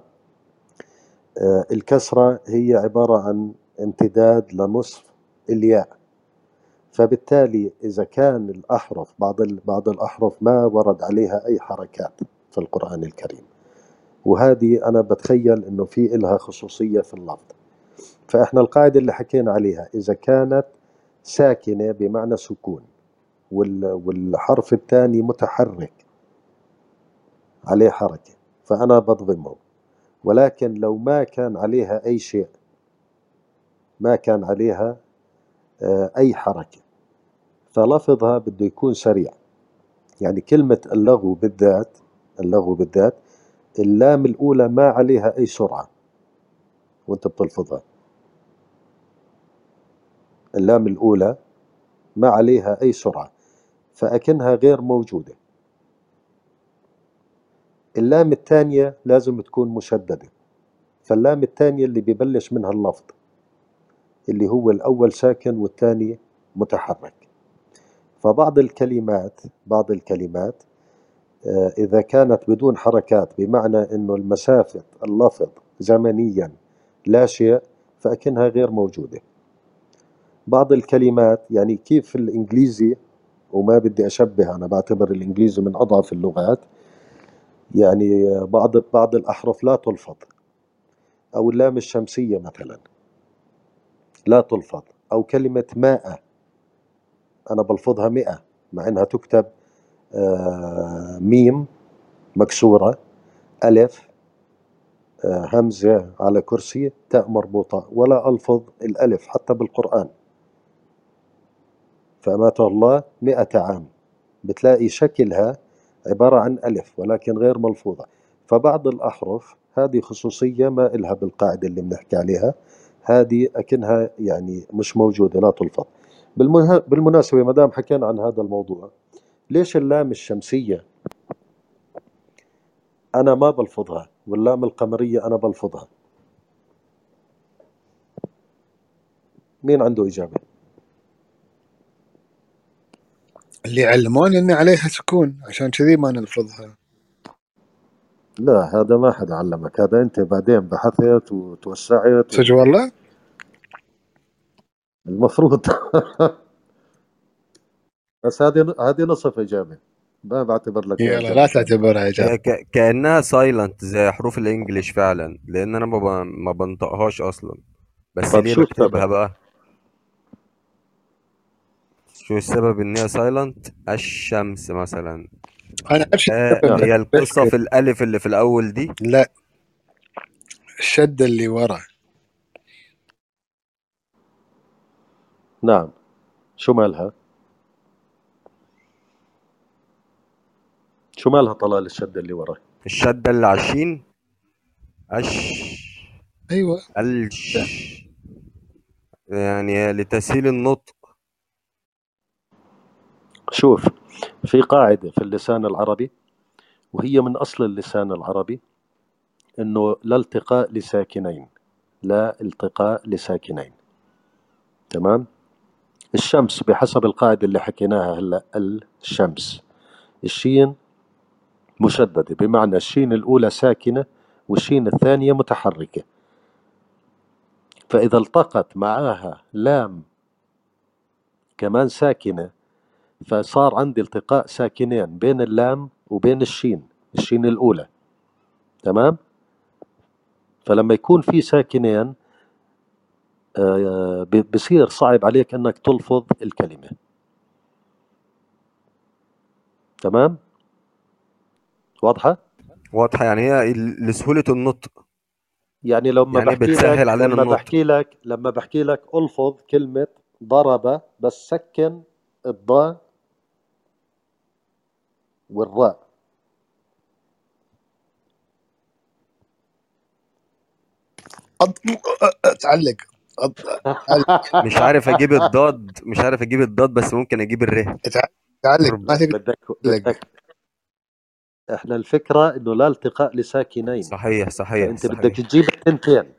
الكسرة هي عبارة عن امتداد لنصف الياء. فبالتالي إذا كان الأحرف بعض بعض الأحرف ما ورد عليها أي حركات في القرآن الكريم. وهذه أنا بتخيل إنه في إلها خصوصية في اللفظ. فإحنا القاعدة اللي حكينا عليها إذا كانت ساكنة بمعنى سكون وال- والحرف الثاني متحرك عليه حركة. فأنا بضغمه ولكن لو ما كان عليها أي شيء ما كان عليها آه، أي حركة. فلفظها بده يكون سريع. يعني كلمة اللغو بالذات اللغو بالذات اللام الأولى ما عليها أي سرعة. وأنت بتلفظها. اللام الأولى ما عليها أي سرعة. فأكنها غير موجودة. اللام الثانية لازم تكون مشددة. فاللام الثانية اللي بيبلش منها اللفظ اللي هو الأول ساكن والثاني متحرك. فبعض الكلمات بعض الكلمات آه، إذا كانت بدون حركات بمعنى أنه المسافة اللفظ زمنيا لا شيء فأكنها غير موجودة. بعض الكلمات يعني كيف الإنجليزي وما بدي أشبه أنا بعتبر الإنجليزي من أضعف اللغات يعني بعض بعض الأحرف لا تلفظ. أو اللام الشمسية مثلا. لا تلفظ. أو كلمة ماء. أنا بلفظها مئة مع إنها تكتب آه، ميم مكسورة. ألف آه، همزة على كرسي تاء مربوطة ولا ألفظ الألف حتى بالقرآن. فأماته الله مئة عام. بتلاقي شكلها عبارة عن ألف ولكن غير ملفوظة. فبعض الأحرف هذه خصوصية ما إلها بالقاعدة اللي بنحكي عليها. هذه أكنها يعني مش موجودة لا تلفظ. بالمناسبة ما دام حكينا عن هذا الموضوع. ليش اللام الشمسية أنا ما بلفظها واللام القمرية أنا بلفظها؟ مين عنده إجابة؟ اللي علموني إن عليها سكون عشان كذي ما نلفظها. لا هذا ما حدا علمك هذا أنت بعدين بحثت وتوسعت صدق والله؟ المفروض. بس هذه هذه نصف إجابة ما بعتبر لك يلا لا تعتبرها إجابة. ك- كأنها silent زي حروف ال English فعلا لأن أنا ما ب- ما بنطقهاش أصلا. بس ليه بكتبها؟ بقى. شو السبب إن هي silent الشمس مثلا. شو آه هي بس القصة في الألف اللي في الأول دي؟ لا. الشدة اللي ورا. نعم. شو مالها؟ شو مالها طلال الشدة اللي ورا؟ الشدة اللي على الشين؟ اش أيوة. الش. يعني لتسهيل النطق. شوف في قاعدة في اللسان العربي وهي من أصل اللسان العربي إنه لا التقاء لساكنين لا التقاء لساكنين. تمام؟ الشمس بحسب القاعدة اللي حكيناها هلأ الشمس. الشين مشددة بمعنى الشين الأولى ساكنة والشين الثانية متحركة. فإذا التقت معاها لام كمان ساكنة فصار عندي التقاء ساكنين بين اللام وبين الشين الشين الأولى. تمام؟ فلما يكون في ساكنين آه، بصير صعب عليك إنك تلفظ الكلمة. تمام؟ واضحة؟ واضحة. يعني هي لسهولة النطق. يعني لما يعني بحكي بتسهل لك علينا لما النطق. بحكي لك لما بحكي لك ألفظ كلمة ضرب بس سكن الضاء والراء. أض... تعلق أض... تعلق مش عارف أجيب الضاد مش عارف أجيب الضاد بس ممكن أجيب الره. تعلق ما تقدر بدك بدك إحنا الفكرة إنه لا التقاء لساكنين. صحيح صحيح فأنت بدك تجيب التنتين.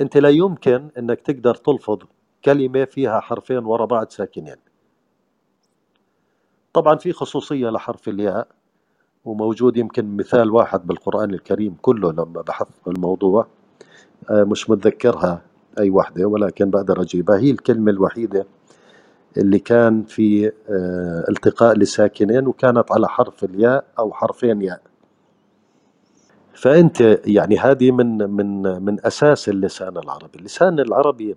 أنت لا يمكن إنك تقدر تلفظ كلمة فيها حرفين ورا بعض ساكنين. طبعا في خصوصية لحرف الياء وموجود يمكن مثال واحد بالقرآن الكريم كله لما بحثت في الموضوع. آه، مش متذكرها أي وحدة ولكن بقدر أجيبها. هي الكلمة الوحيدة اللي كان في آه، التقاء لساكنين وكانت على حرف الياء أو حرفين ياء. فأنت يعني هذه من من من أساس اللسان العربي. اللسان العربي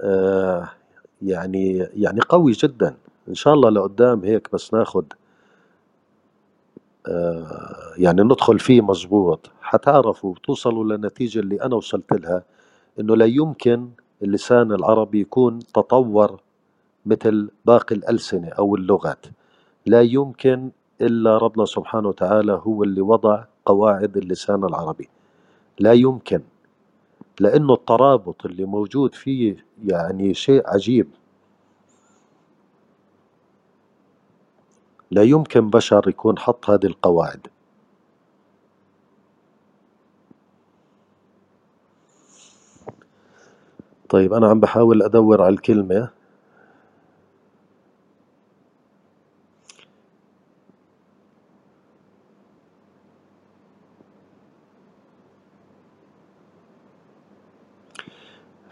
آه، يعني يعني قوي جدا. إن شاء الله لقدام هيك بس ناخد آه، يعني ندخل فيه مزبوط. حتعرفوا وتوصلوا للنتيجة اللي أنا وصلت لها إنه لا يمكن اللسان العربي يكون تطور مثل باقي الألسنة أو اللغات. لا يمكن إلا ربنا سبحانه وتعالى هو اللي وضع قواعد اللسان العربي. لا يمكن لأنه الترابط اللي موجود فيه يعني شيء عجيب. لا يمكن بشر يكون حط هذه القواعد. طيب أنا عم بحاول أدور على الكلمة.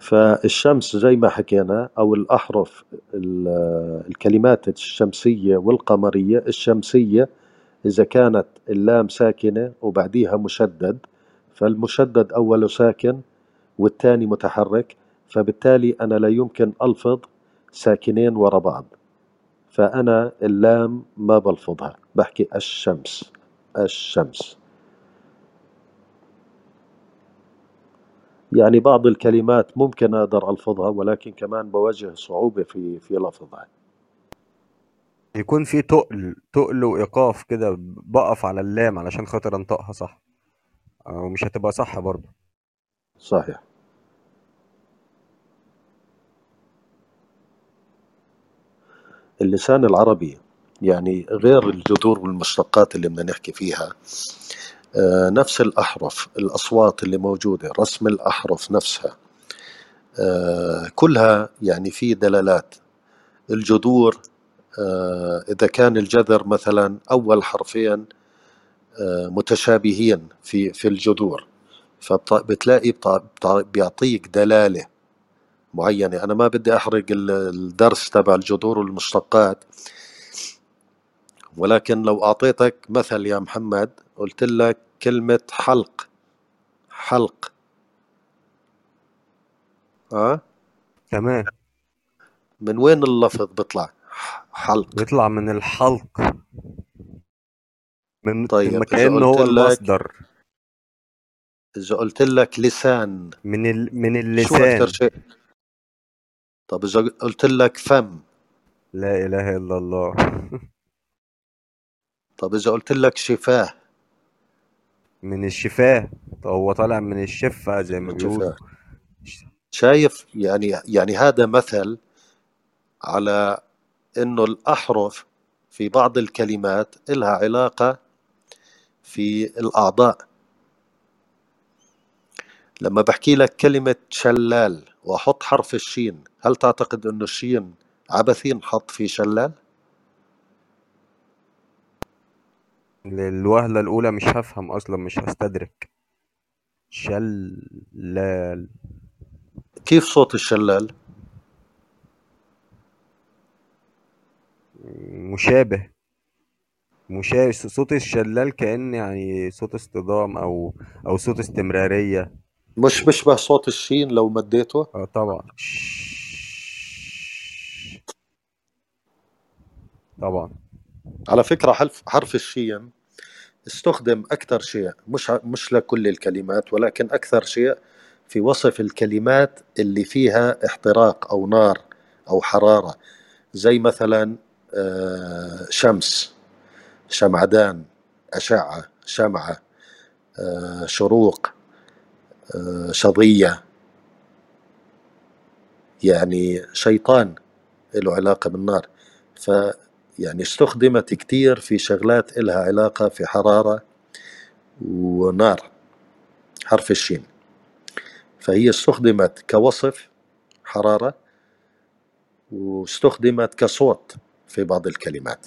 فالشمس زي ما حكينا أو الأحرف ال- الكلمات الشمسية والقمرية الشمسية إذا كانت اللام ساكنة وبعديها مشدد فالمشدد أوله ساكن والثاني متحرك فبالتالي أنا لا يمكن ألفظ ساكنين ورا بعض. فأنا اللام ما بلفظها بحكي الشمس الشمس. يعني بعض الكلمات ممكن أقدر ألفظها ولكن كمان بواجه صعوبة في في لفظها يكون في تقل تقل وإيقاف كده بقف على اللام علشان خاطر أنطقها صح. أو مش هتبقى صح برضه. صحيح. اللسان العربي يعني غير الجذور والمشتقات اللي بدنا نحكي فيها نفس الأحرف الأصوات اللي موجودة رسم الأحرف نفسها آه، كلها يعني في دلالات. الجذور آه، إذا كان الجذر مثلا أول حرفين متشابهين في في الجذور فبتلاقي بيعطيك دلالة معينة. أنا ما بدي أحرق الدرس تبع الجذور والمشتقات ولكن لو أعطيتك مثل يا محمد قلت لك كلمة حلق. حلق. ها؟ تمام. من وين اللفظ بيطلع؟ حلق. بيطلع من الحلق. من طيب كأنه هو المصدر. إذا قلت لك لسان. من ال... من اللسان. شو أكثر شيء؟ طب إذا قلت لك فم. لا إله إلا الله. طب إذا قلت لك شفاه. من الشفاه هو طالع من الشفة زي ما بيقولوا. شايف يعني يعني هذا مثل على إنه الأحرف في بعض الكلمات لها علاقة في الأعضاء. لما بحكي لك كلمة شلال وأحط حرف الشين هل تعتقد أنه الشين عبثي نحط فيه شلال؟ للوهلة الأولى مش هفهم أصلا مش هستدرك. شلال. كيف صوت الشلال؟ مشابه. مشابه. صوت الشلال كأن يعني صوت اصطدام أو أو صوت استمرارية. مش بيشبه صوت الشين لو مديته؟ آه طبعا. طبعا. على فكرة حرف حرف الشين استخدم أكثر شيء مش مش لكل الكلمات ولكن أكثر شيء في وصف الكلمات اللي فيها احتراق أو نار أو حرارة. زي مثلا آه، شمس شمعدان أشعة شمعة آه، شروق آه، شظية. يعني شيطان له علاقة بالنار. يعني استخدمت كتير في شغلات إلها علاقة في حرارة ونار حرف الشين. فهي استخدمت كوصف حرارة واستخدمت كصوت في بعض الكلمات.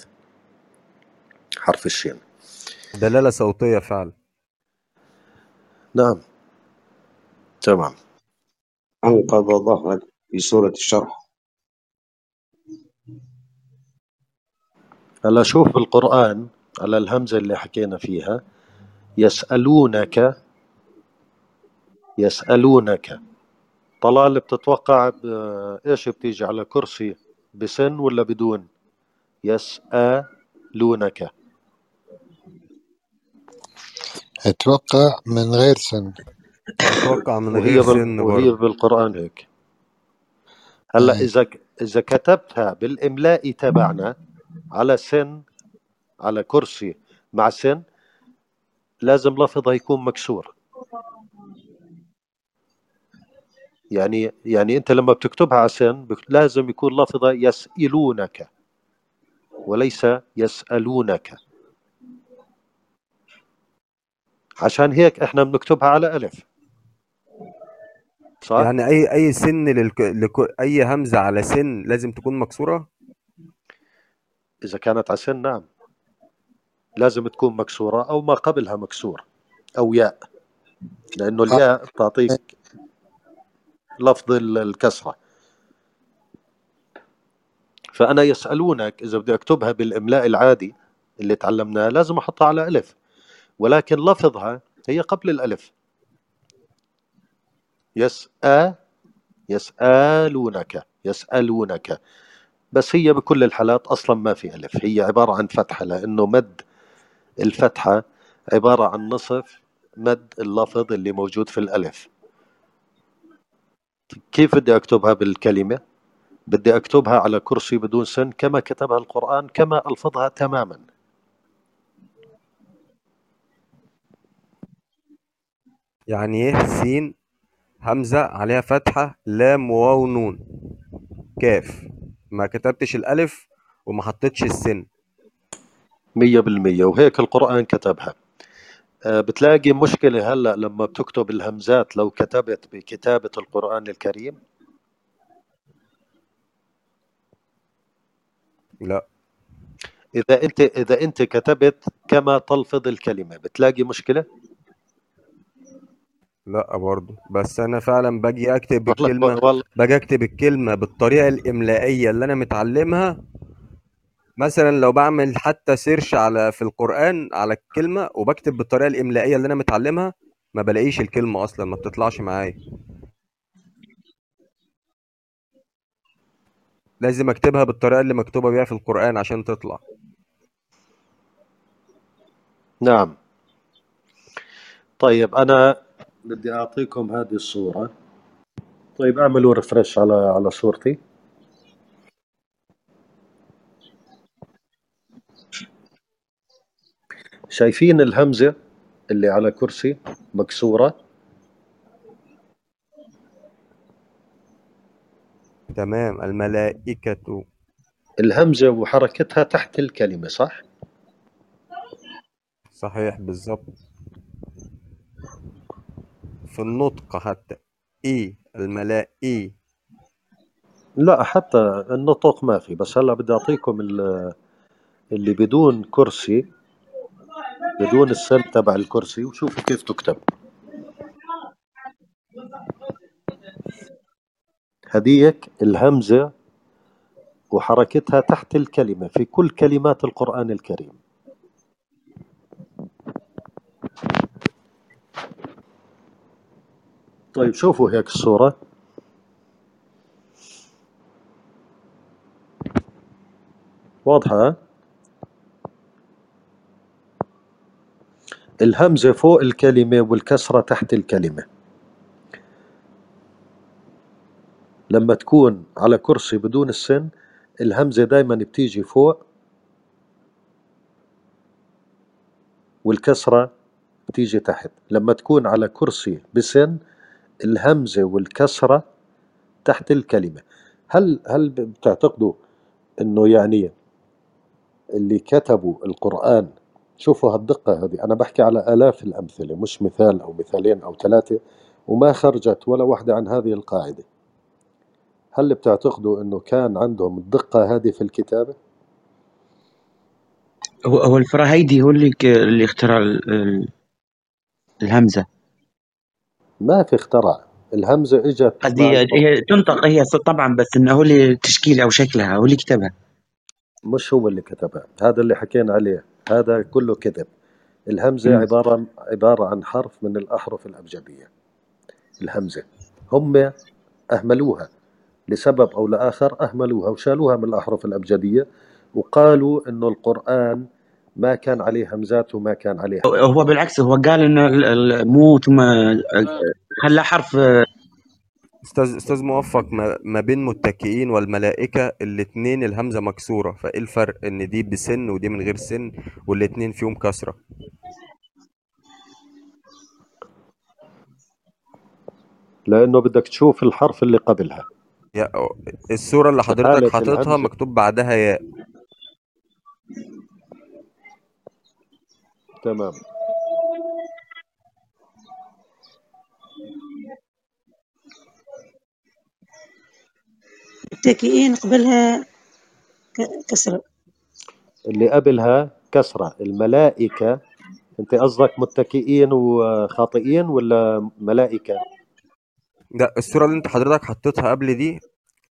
حرف الشين. دلالة صوتية فعلا نعم. تمام. أنقذ ظهرك في سورة الشرح. هلا شوف القرآن على الهمزة اللي حكينا فيها يسألونك يسألونك. طلال بتتوقع إيش بتيجي على كرسي؟ بسن ولا بدون؟ يسألونك. أتوقع من غير سن. أتوقع من غير سن وهي بالقرآن هيك. هلا إذا إذا كتبتها بالإملاء تبعنا على سن على كرسي مع سن لازم لفظها يكون مكسور يعني يعني أنت لما بتكتبها على سن لازم يكون لفظها يسألونك وليس يسألونك عشان هيك إحنا بنكتبها على ألف صح؟ يعني أي أي سن للك... لك... أي همزة على سن لازم تكون مكسورة؟ إذا كانت على سن نعم. لازم تكون مكسورة أو ما قبلها مكسور أو ياء لأنه الياء تعطيك لفظ الكسرة. فأنا يسألونك إذا بدي أكتبها بالإملاء العادي اللي تعلمناه لازم أحطها على ألف ولكن لفظها هي قبل الألف. يسأ يسألونك يسألونك. بس هي بكل الحالات أصلا ما في ألف. هي عبارة عن فتحة لأنه مد الفتحة عبارة عن نصف مد اللفظ اللي موجود في الألف. كيف بدي أكتبها بالكلمة؟ بدي أكتبها على كرسي بدون سن كما كتبها القرآن كما ألفظها تماما. يعني إيه؟ سين همزة عليها فتحة لام واو نون. كاف ما كتبتش الألف وما حطيتش السن. مية بالمية. وهيك القرآن كتبها. آه، بتلاقي مشكلة هلأ لما بتكتب الهمزات لو كتبت بكتابة القرآن الكريم؟ لا. إذا أنت إذا أنت كتبت كما تلفظ الكلمة بتلاقي مشكلة؟ لا برضه. بس أنا فعلا باجي أكتب والله والله. باجي أكتب الكلمة بالطريقة الإملائية اللي أنا متعلمها. مثلا لو بعمل حتى سيرش على في القرآن على الكلمة وبكتب بالطريقة الإملائية اللي أنا متعلمها ما بلاقيش الكلمة أصلا ما بتطلعش معايا. لازم أكتبها بالطريقة اللي مكتوبة بيها في القرآن عشان تطلع. نعم. طيب أنا بدي أعطيكم هذه الصورة. طيب أعملوا ريفرش على على صورتي. شايفين الهمزة اللي على كرسي مكسورة؟ تمام. الملائكة. الهمزة وحركتها تحت الكلمة صح؟ صحيح بالظبط في النطق حتى. إي الملائي لا حتى النطق ما في. بس هلا بدي أعطيكم ال- اللي بدون كرسي بدون السن تبع الكرسي وشوفوا كيف تكتب. هديك الهمزة وحركتها تحت الكلمة في كل كلمات القرآن الكريم. طيب شوفوا هيك الصورة. واضحة؟ الهمزة فوق الكلمة والكسرة تحت الكلمة. لما تكون على كرسي بدون السن الهمزة دايما بتيجي فوق. والكسرة بتيجي تحت. لما تكون على كرسي بسن الهمزة والكسرة تحت الكلمة. هل هل بتعتقدوا إنه يعني اللي كتبوا القرآن شوفوا هالدقة هذه أنا بحكي على آلاف الأمثلة مش مثال أو مثالين أو ثلاثة وما خرجت ولا واحدة عن هذه القاعدة. هل بتعتقدوا أنه كان عندهم الدقة هذه في الكتابة؟ هو هو الفراهيدي هو اللي اللي اخترع ال- ال- الهمزة. ما في اختراع. الهمزة إجت قصدي مع هي هي تنطق هي طبعا بس إنه هو اللي تشكيلها وشكلها هو اللي كتبها. مش هو اللي كتبها. هذا اللي حكينا عليه. هذا كله كذب. الهمزة مم. عبارة عبارة عن حرف من الأحرف الأبجدية. الهمزة. هم أهملوها. لسبب أو لآخر أهملوها وشالوها من الأحرف الأبجدية وقالوا إنه القرآن ما كان عليه همزات وما كان عليه هو- بالعكس هو قال إنه ال- ال- مو ثم خلى حرف أستاذ أستاذ موفق ما, ما بين متكئين والملائكة الاتنين الهمزة مكسورة فإيه الفرق إن دي بسن ودي من غير سن والاتنين فيهم كسرة؟ لأنه بدك تشوف الحرف اللي قبلها. يا الصورة اللي حضرتك حاططها مكتوب بعدها ياء. تمام. متكئين قبلها ك- كسرة. اللي قبلها كسرة. الملائكة أنت قصدك متكئين وخاطئين ولا ملائكة؟ ده الصورة اللي أنت حضرتك حطيتها قبل دي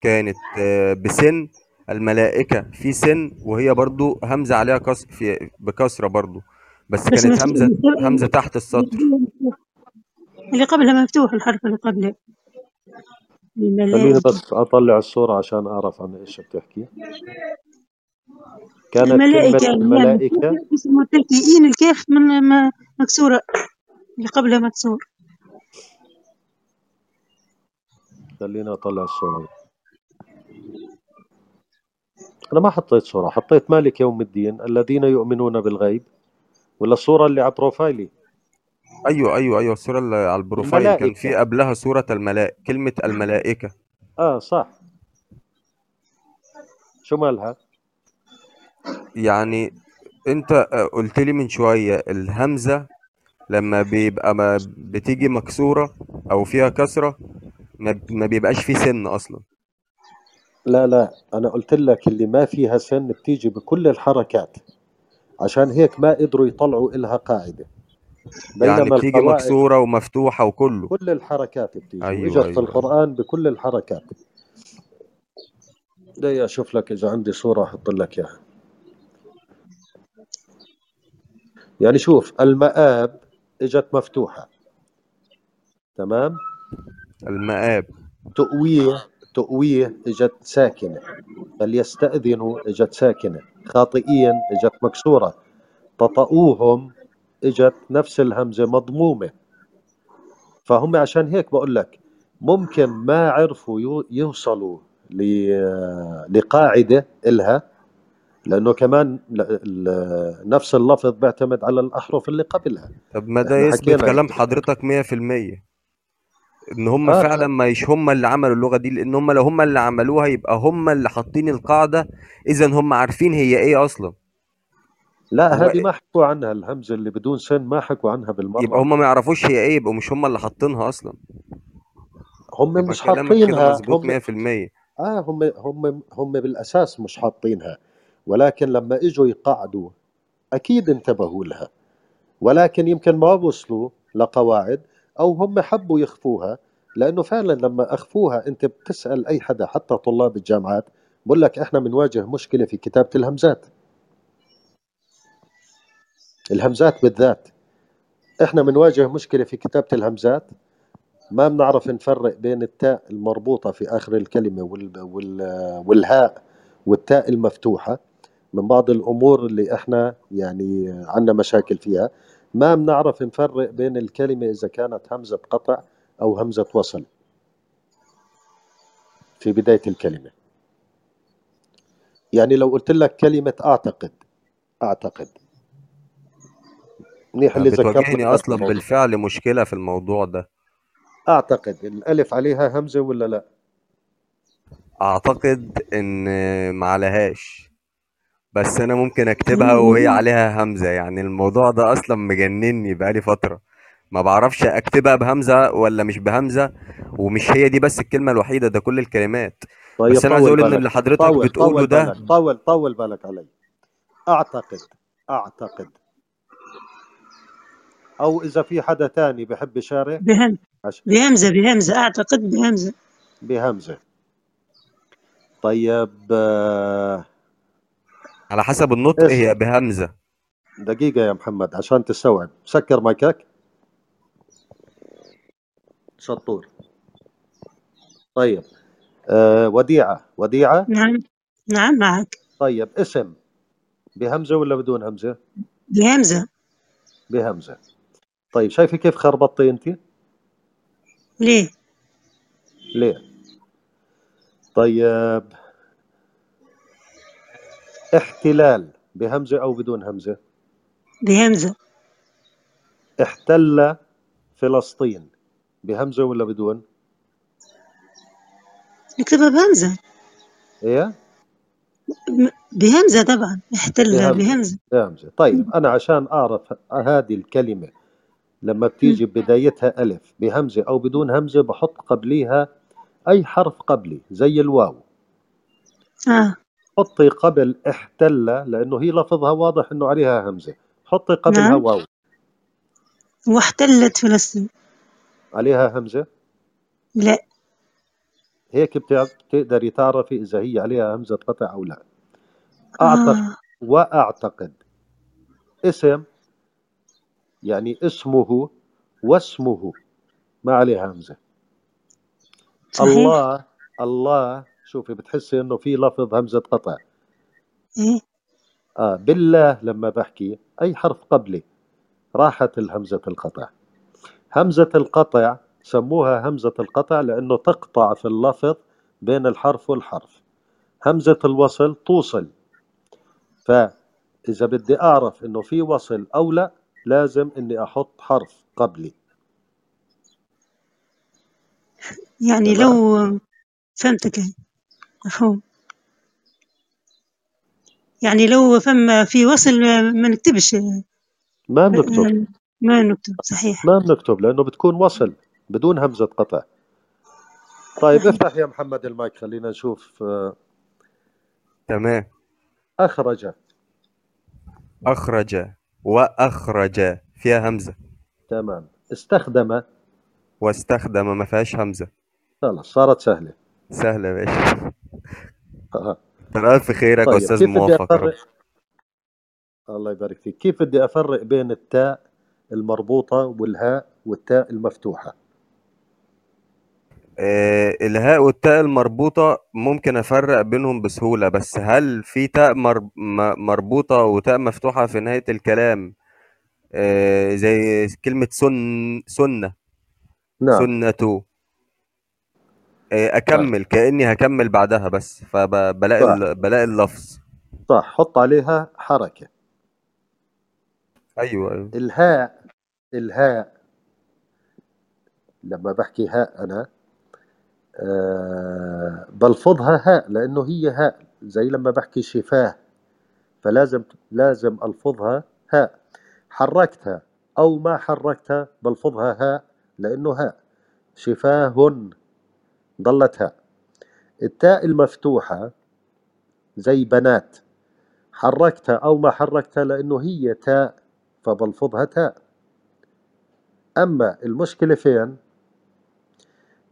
كانت آه، بسن. الملائكة في سن وهي برضو همزة عليها كسر في بكسرة برضو. بس كانت همزة همزة تحت السطر. اللي قبلها مفتوح الحرف اللي قبله. خليني بس أطلع الصورة عشان أعرف عن إيش بتحكي. كانت الملائكة الملائكة اسمه تلقيين الكاف من مكسورة. اللي قبلها مكسور. خليني أطلع الصورة. أنا ما حطيت صورة حطيت مالك يوم الدين الذين يؤمنون بالغيب. ولا الصورة اللي على بروفايلي أيوه أيوه أيوه الصورة اللي على البروفايل. كان في قبلها صورة الملائكة كلمة الملائكة. آه صح. شو مالها؟ يعني أنت آه، قلت لي من شوية الهمزة لما بيبقى ما بتيجي مكسورة أو فيها كسرة ما ما بيبقاش فيه سن أصلا. لا لا أنا قلت لك اللي ما فيها سن بتيجي بكل الحركات. عشان هيك ما قدروا يطلعوا إلها قاعدة. يعني بتيجي مكسورة ومفتوحة وكله. كل الحركات بتيجي أيوه وإجت أيوه. في القرآن بكل الحركات. دي أشوف لك إذا عندي صورة أحط لك إياها. يعني شوف المآب إجت مفتوحة. تمام؟ المآب. تؤويه تؤويه إجت ساكنة. فليستأذنوا إجت ساكنة. خاطئين إجت مكسورة. تطؤوهم إجت نفس الهمزة مضمومة. فهم عشان هيك بقول لك ممكن ما عرفوا يو- يوصلوا ل- لقاعدة إلها لأنه كمان نفس اللفظ بيعتمد على الأحرف اللي قبلها. طب ما ده يثبت كلام حضرتك مية في المية؟ إن هم آه. فعلا ما يش هم اللي عملوا اللغة دي لأن هم لو هم اللي عملوها يبقى هم اللي حاطين القاعدة. اذا هم عارفين هي إيه أصلا. لا هذه ما حكوا عنها الهمزة اللي بدون سن ما حكوا عنها يبقى بالمرة هم ما يعرفوش هي إيه يبقوا مش هم اللي حاطينها أصلا. هم يبقى مش حاطينها. هم مية في المية. آه هم هم هم بالأساس مش حاطينها. ولكن لما إجوا يقعدوا أكيد انتبهوا لها. ولكن يمكن ما وصلوا لقواعد أو هم حبوا يخفوها لأنه فعلا لما أخفوها أنت بتسأل أي حدا حتى طلاب الجامعات بقول لك إحنا بنواجه مشكلة في كتابة الهمزات. الهمزات بالذات. إحنا بنواجه مشكلة في كتابة الهمزات. ما بنعرف نفرق بين التاء المربوطة في آخر الكلمة وال... وال... والهاء والتاء المفتوحة. من بعض الأمور اللي إحنا يعني عندنا مشاكل فيها. ما بنعرف نفرق بين الكلمة إذا كانت همزة قطع أو همزة وصل في بداية الكلمة. يعني لو قلت لك كلمة أعتقد أعتقد. منيح اللي بتواجهني بهذا أصلا الموضوع بالفعل مشكلة في الموضوع ده. أعتقد. الألف عليها همزة ولا لا؟ أعتقد إن ما عليهاش. بس أنا ممكن أكتبها وهي عليها همزة. يعني الموضوع ده أصلا مجنني بقالي فترة. ما بعرفش أكتبها بهمزة ولا مش بهمزة ومش هي دي بس الكلمة الوحيدة ده كل الكلمات. طيب بس أنا عايز أقول إن اللي حضرتك طول بتقوله طول ده بالك طول طول بالك علي. أعتقد أعتقد. أو إذا في حدا تاني بحب يشارك؟ بهم عش... بهمزة بهمزة أعتقد بهمزة. بهمزة. طيب آه، على حسب النطق هي بهمزة. دقيقة يا محمد عشان تستوعب. سكر مايكك شطور. طيب. آه وديعة. وديعة؟ نعم. نعم معك. طيب اسم. بهمزة ولا بدون همزة؟ بهمزة. بهمزة. طيب شايفة كيف خربطتي أنت؟ ليه؟ ليه؟ طيب. احتلال بهمزة أو بدون همزة؟ بهمزة. احتل فلسطين بهمزة ولا بدون؟ نكتبها بهمزة. إيه؟ م- بهمزة طبعا احتل بهمزة بهمزة. بهمزة. طيب أنا عشان أعرف هذه الكلمة لما بتيجي بدايتها ألف بهمزة أو بدون همزة بحط قبليها أي حرف قبلي زي الواو. آه. حطي قبل احتل لأنه هي لفظها واضح إنه عليها همزة. حطي قبلها نعم. واو. واحتلت فلسطين عليها همزة؟ لا. هيك بتع- بتقدري تعرفي إذا هي عليها همزة قطع أو لا. أعتقد آه. وأعتقد اسم يعني اسمه واسمه ما عليه همزة. صحيح. الله الله شوفي بتحسي إنه في لفظ همزة قطع. إيه. آه بالله لما بحكي أي حرف قبلي راحت الهمزة القطع. همزة القطع سموها همزة القطع لأنه تقطع في اللفظ بين الحرف والحرف. همزة الوصل توصل. فإذا بدي أعرف إنه في وصل أو لا لازم إني أحط حرف قبلي. يعني لو فهمتك. مفهوم. يعني لو فما في وصل ما نكتبش. ما بنكتب ما نكتب صحيح. ما بنكتب لأنه بتكون وصل بدون همزة قطع. طيب افتح يا محمد المايك خلينا نشوف آه، تمام. أخرج. أخرج وأخرج فيها همزة. تمام. استخدم. واستخدم ما فيهاش همزة. خلاص صارت سهلة. سهلة يا باشا. آه. كتر ألف خيرك طيب بدي موفق أفرق؟ الله يبارك فيك. كيف بدي أفرق بين التاء المربوطة والهاء والتاء المفتوحة؟ آه، الهاء والتاء المربوطة ممكن أفرق بينهم بسهولة بس هل في تاء مربوطة وتاء مفتوحة في نهاية الكلام؟ آه، زي كلمة سن سنة. نعم. سنة. آه، صح. أكمل كأني هكمل بعدها بس فبلاقي. بلاقي اللفظ. صح حط عليها حركة. أيوه أيوه. الهاء الهاء لما بحكي هاء أنا آه بلفظها هاء لأنه هي هاء زي لما بحكي شفاه. فلازم لازم ألفظها هاء. حركتها أو ما حركتها بلفظها هاء لأنه هاء. شفاه. ضلت هاء التاء المفتوحة زي بنات. حركتها أو ما حركتها لأنه هي تاء فبلفظها تاء. أما المشكلة فين؟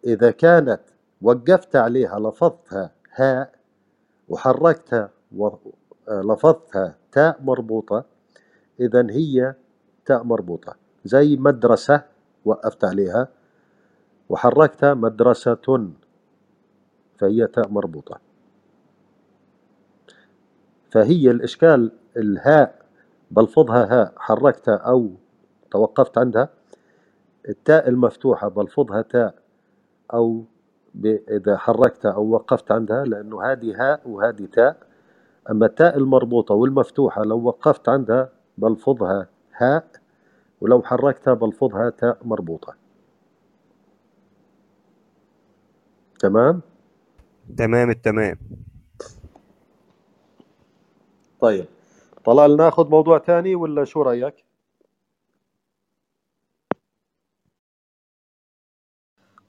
إذا كانت وقفت عليها لفظتها هاء وحركتها ولفظتها تاء مربوطة إذا هي تاء مربوطة. زي مدرسة وقفت عليها وحركتها مدرسة فهي تاء مربوطة. فهي الإشكال الهاء بلفظها هاء حركتها أو توقفت عندها. التاء المفتوحة بلفظها تاء أو إذا حركتها أو وقفت عندها لأنه هذه هاء وهذه تاء. أما التاء المربوطة والمفتوحة لو وقفت عندها بلفظها هاء ولو حركتها بلفظها تاء مربوطة. تمام؟ تمام التمام طيب طلال ناخذ موضوع تاني ولا شو رأيك؟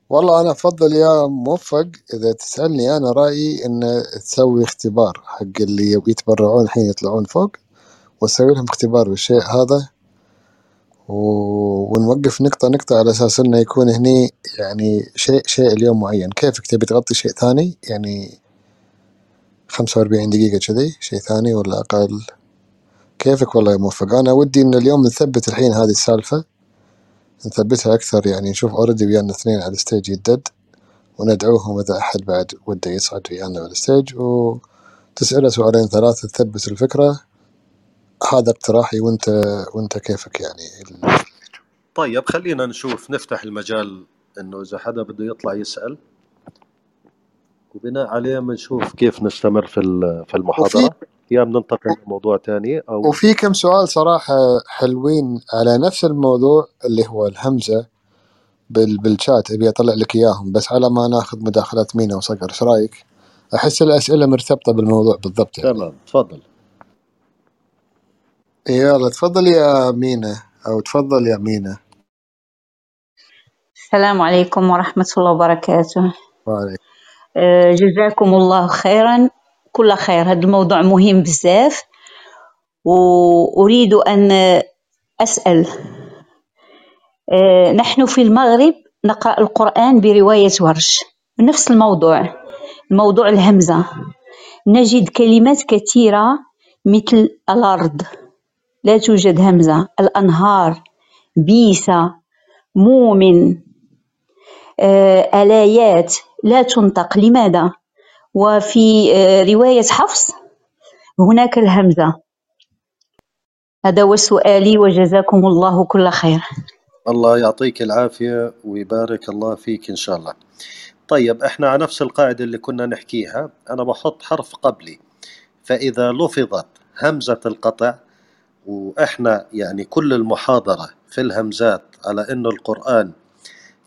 والله أنا أفضل يا موفق إذا تسألني أنا رأيي إن تسوي اختبار حق اللي يتبرعون الحين يطلعون فوق وتسوي لهم اختبار بالشيء هذا ونوقف نقطة نقطة على أساس إنه يكون هني يعني شيء شيء اليوم معين. كيفك؟ تبي تغطي شيء ثاني؟ يعني خمسة وأربعين دقيقة كذي شيء ثاني ولا أقل؟ كيفك؟ والله يا موفق. أنا ودي إن اليوم نثبت الحين هذه السالفة نثبتها أكثر يعني نشوف already ويانا اثنين على ال stage يدد وندعوهم إذا أحد بعد وده يصعد ويانا على ال stage وتسأله سؤالين ثلاثة تثبت الفكرة. هذا اقتراحي وأنت وأنت كيفك يعني؟ طيب خلينا نشوف نفتح المجال إنه إذا حدا بده يطلع يسأل. وبناء عليه بنشوف كيف نستمر في في المحاضرة. يا بننتقل لموضوع تاني أو وفي كم سؤال صراحة حلوين على نفس الموضوع اللي هو الهمزة بال بالشات. أبي أطلع لك إياهم بس على ما ناخذ مداخلات مينا وصقر إيش رأيك؟ أحس الأسئلة مرتبطة بالموضوع بالضبط يعني. تمام تفضل. يلا تفضل يا مينا أو تفضل يا مينا. السلام عليكم ورحمة الله وبركاته. وعليك آه، جزاكم الله خيرا. كل خير. هذا الموضوع مهم بزاف وأريد أن أسأل. آه، نحن في المغرب نقرأ القرآن برواية ورش نفس الموضوع موضوع الهمزة. نجد كلمات كثيرة مثل الأرض. لا توجد همزة. الأنهار بيس مؤمن آه، آليات لا تنطق. لماذا؟ وفي آه، رواية حفص هناك الهمزة. هذا هو سؤالي وجزاكم الله كل خير. الله يعطيك العافية ويبارك الله فيك إن شاء الله. طيب إحنا على نفس القاعدة اللي كنا نحكيها. أنا بحط حرف قبلي. فإذا لفظت همزة القطع وإحنا يعني كل المحاضرة في الهمزات على إنه القرآن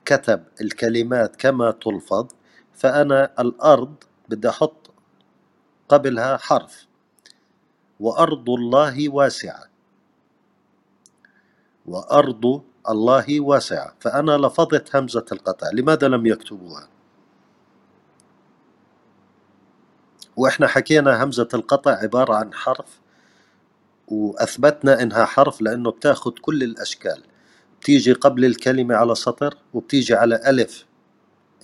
كتب الكلمات كما تلفظ فأنا الأرض بدي أحط قبلها حرف. وأرض الله واسعة. وأرض الله واسعة. فأنا لفظت همزة القطع لماذا لم يكتبوها؟ وإحنا حكينا همزة القطع عبارة عن حرف. وأثبتنا إنها حرف لأنه بتاخد كل الأشكال. بتيجي قبل الكلمة على سطر وبتيجي على ألف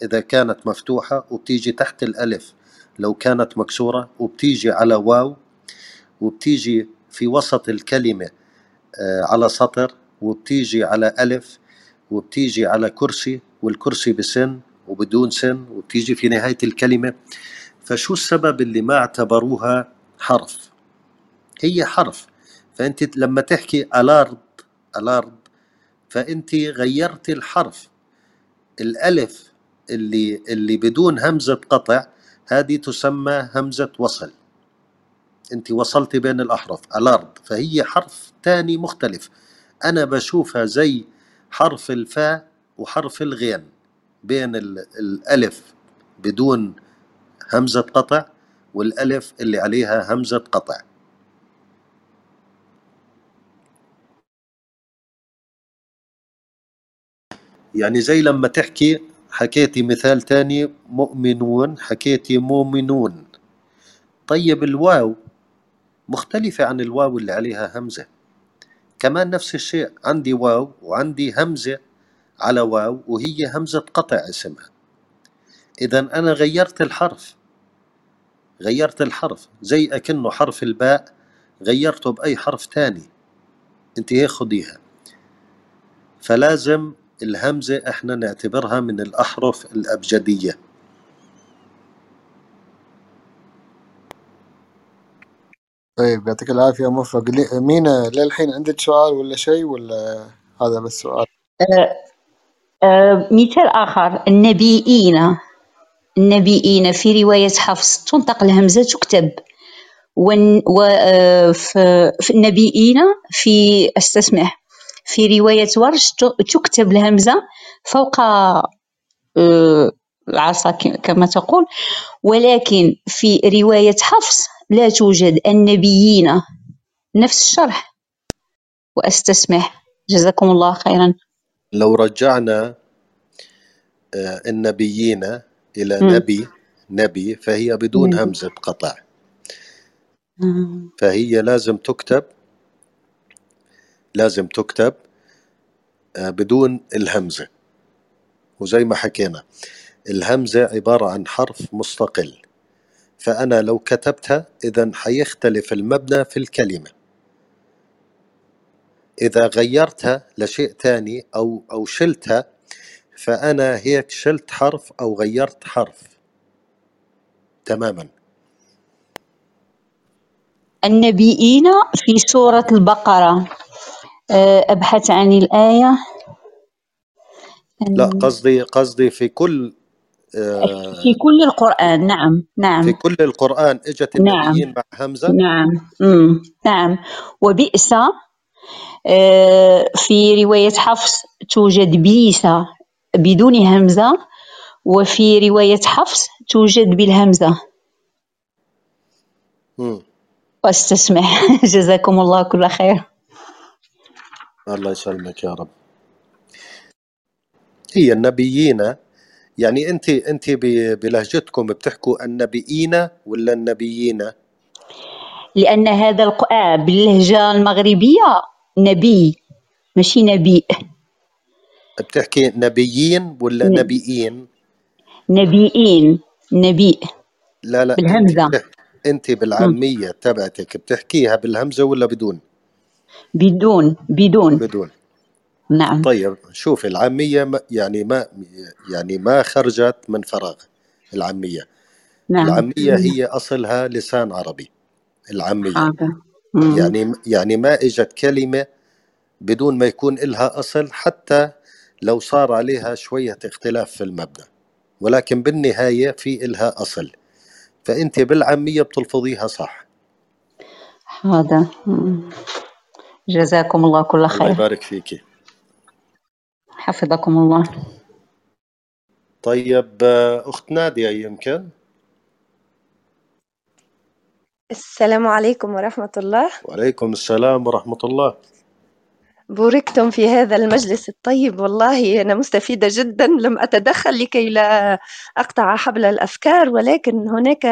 إذا كانت مفتوحة وبتيجي تحت الألف لو كانت مكسورة وبتيجي على واو وبتيجي في وسط الكلمة آه، على سطر وبتيجي على ألف وبتيجي على كرسي والكرسي بسن وبدون سن وبتيجي في نهاية الكلمة. فشو السبب اللي ما اعتبروها حرف؟ هي حرف. فأنت لما تحكي ألأرض ألأرض فأنت غيرت الحرف. الألف اللي اللي بدون همزة قطع هذه تسمى همزة وصل. أنت وصلتي بين الأحرف ألارض فهي حرف تاني مختلف. أنا بشوفها زي حرف الفاء وحرف الغين بين ال- الألف بدون همزة قطع والألف اللي عليها همزة قطع. يعني زي لما تحكي حكيتي مثال تاني مؤمنون حكيتي مؤمنون. طيب الواو مختلفة عن الواو اللي عليها همزة. كمان نفس الشيء عندي واو وعندي همزة على واو وهي همزة قطع اسمها. إذا أنا غيرت الحرف. غيرت الحرف زي أكنه حرف الباء غيرته بأي حرف تاني. أنت هيك خديها؟ فلازم الهمزة إحنا نعتبرها من الأحرف الأبجدية. طيب يعطيك العافية موفق لي- مينا للحين عندك سؤال ولا شيء ولا هذا بس سؤال؟ آه، آه، مثال آخر. النبيين النبيين في رواية حفص تنطق الهمزة تكتب. وفي النبيين في أستسمح. في رواية ورش تكتب الهمزة فوق آه، العصا كما تقول ولكن في رواية حفص لا توجد النبيين نفس الشرح وأستسمح جزاكم الله خيرا لو رجعنا آه، النبيين إلى مم. نبي نبي فهي بدون. همزة قطع مم. فهي لازم تكتب لازم تكتب آه، بدون الهمزة. وزي ما حكينا الهمزة عبارة عن حرف مستقل. فأنا لو كتبتها إذا حيختلف المبنى في الكلمة. إذا غيرتها لشيء تاني أو أو شلتها فأنا هيك شلت حرف أو غيرت حرف. تماما. النبيين في سورة البقرة. أبحث عن الآية. لا قصدي قصدي في كل آه، في كل القرآن. نعم في نعم كل القرآن إجت نعم. النبيين مع همزة نعم. مم. نعم. وبئس آه، في رواية حفص توجد بيس بدون همزة وفي رواية حفص توجد بالهمزة مم. واستسمح جزاكم الله كل خير. الله يسلمك يا رب. هي النبيين يعني أنت أنت ب- بلهجتكم بتحكوا النبيين ولا النبيين؟ لأن هذا القرآن باللهجة المغربية نبي ماشي نبي. بتحكي نبيين ولا ن- نبيين؟ نبيين نبي. لا لا أنت بالهمزة. بتح... أنت بالعامية تبعتك بتحكيها بالهمزة ولا بدون؟ بدون بدون. بدون. نعم. طيب شوف العامية ما يعني ما يعني ما خرجت من فراغ العامية. نعم. العامية هي أصلها لسان عربي العامية. حاضر مم. يعني يعني ما إجت كلمة بدون ما يكون إلها أصل حتى لو صار عليها شوية اختلاف في المبنى ولكن بالنهاية في إلها أصل. فأنت بالعامية بتلفظيها صح. حاضر مم. جزاكم الله كل الله خير يبارك فيكي. حفظكم الله. طيب أخت نادية يمكن؟ السلام عليكم ورحمة الله. وعليكم السلام ورحمة الله. بوركتم في هذا المجلس الطيب والله أنا مستفيدة جدا. لم أتدخل لكي لا أقطع حبل الأفكار ولكن هناك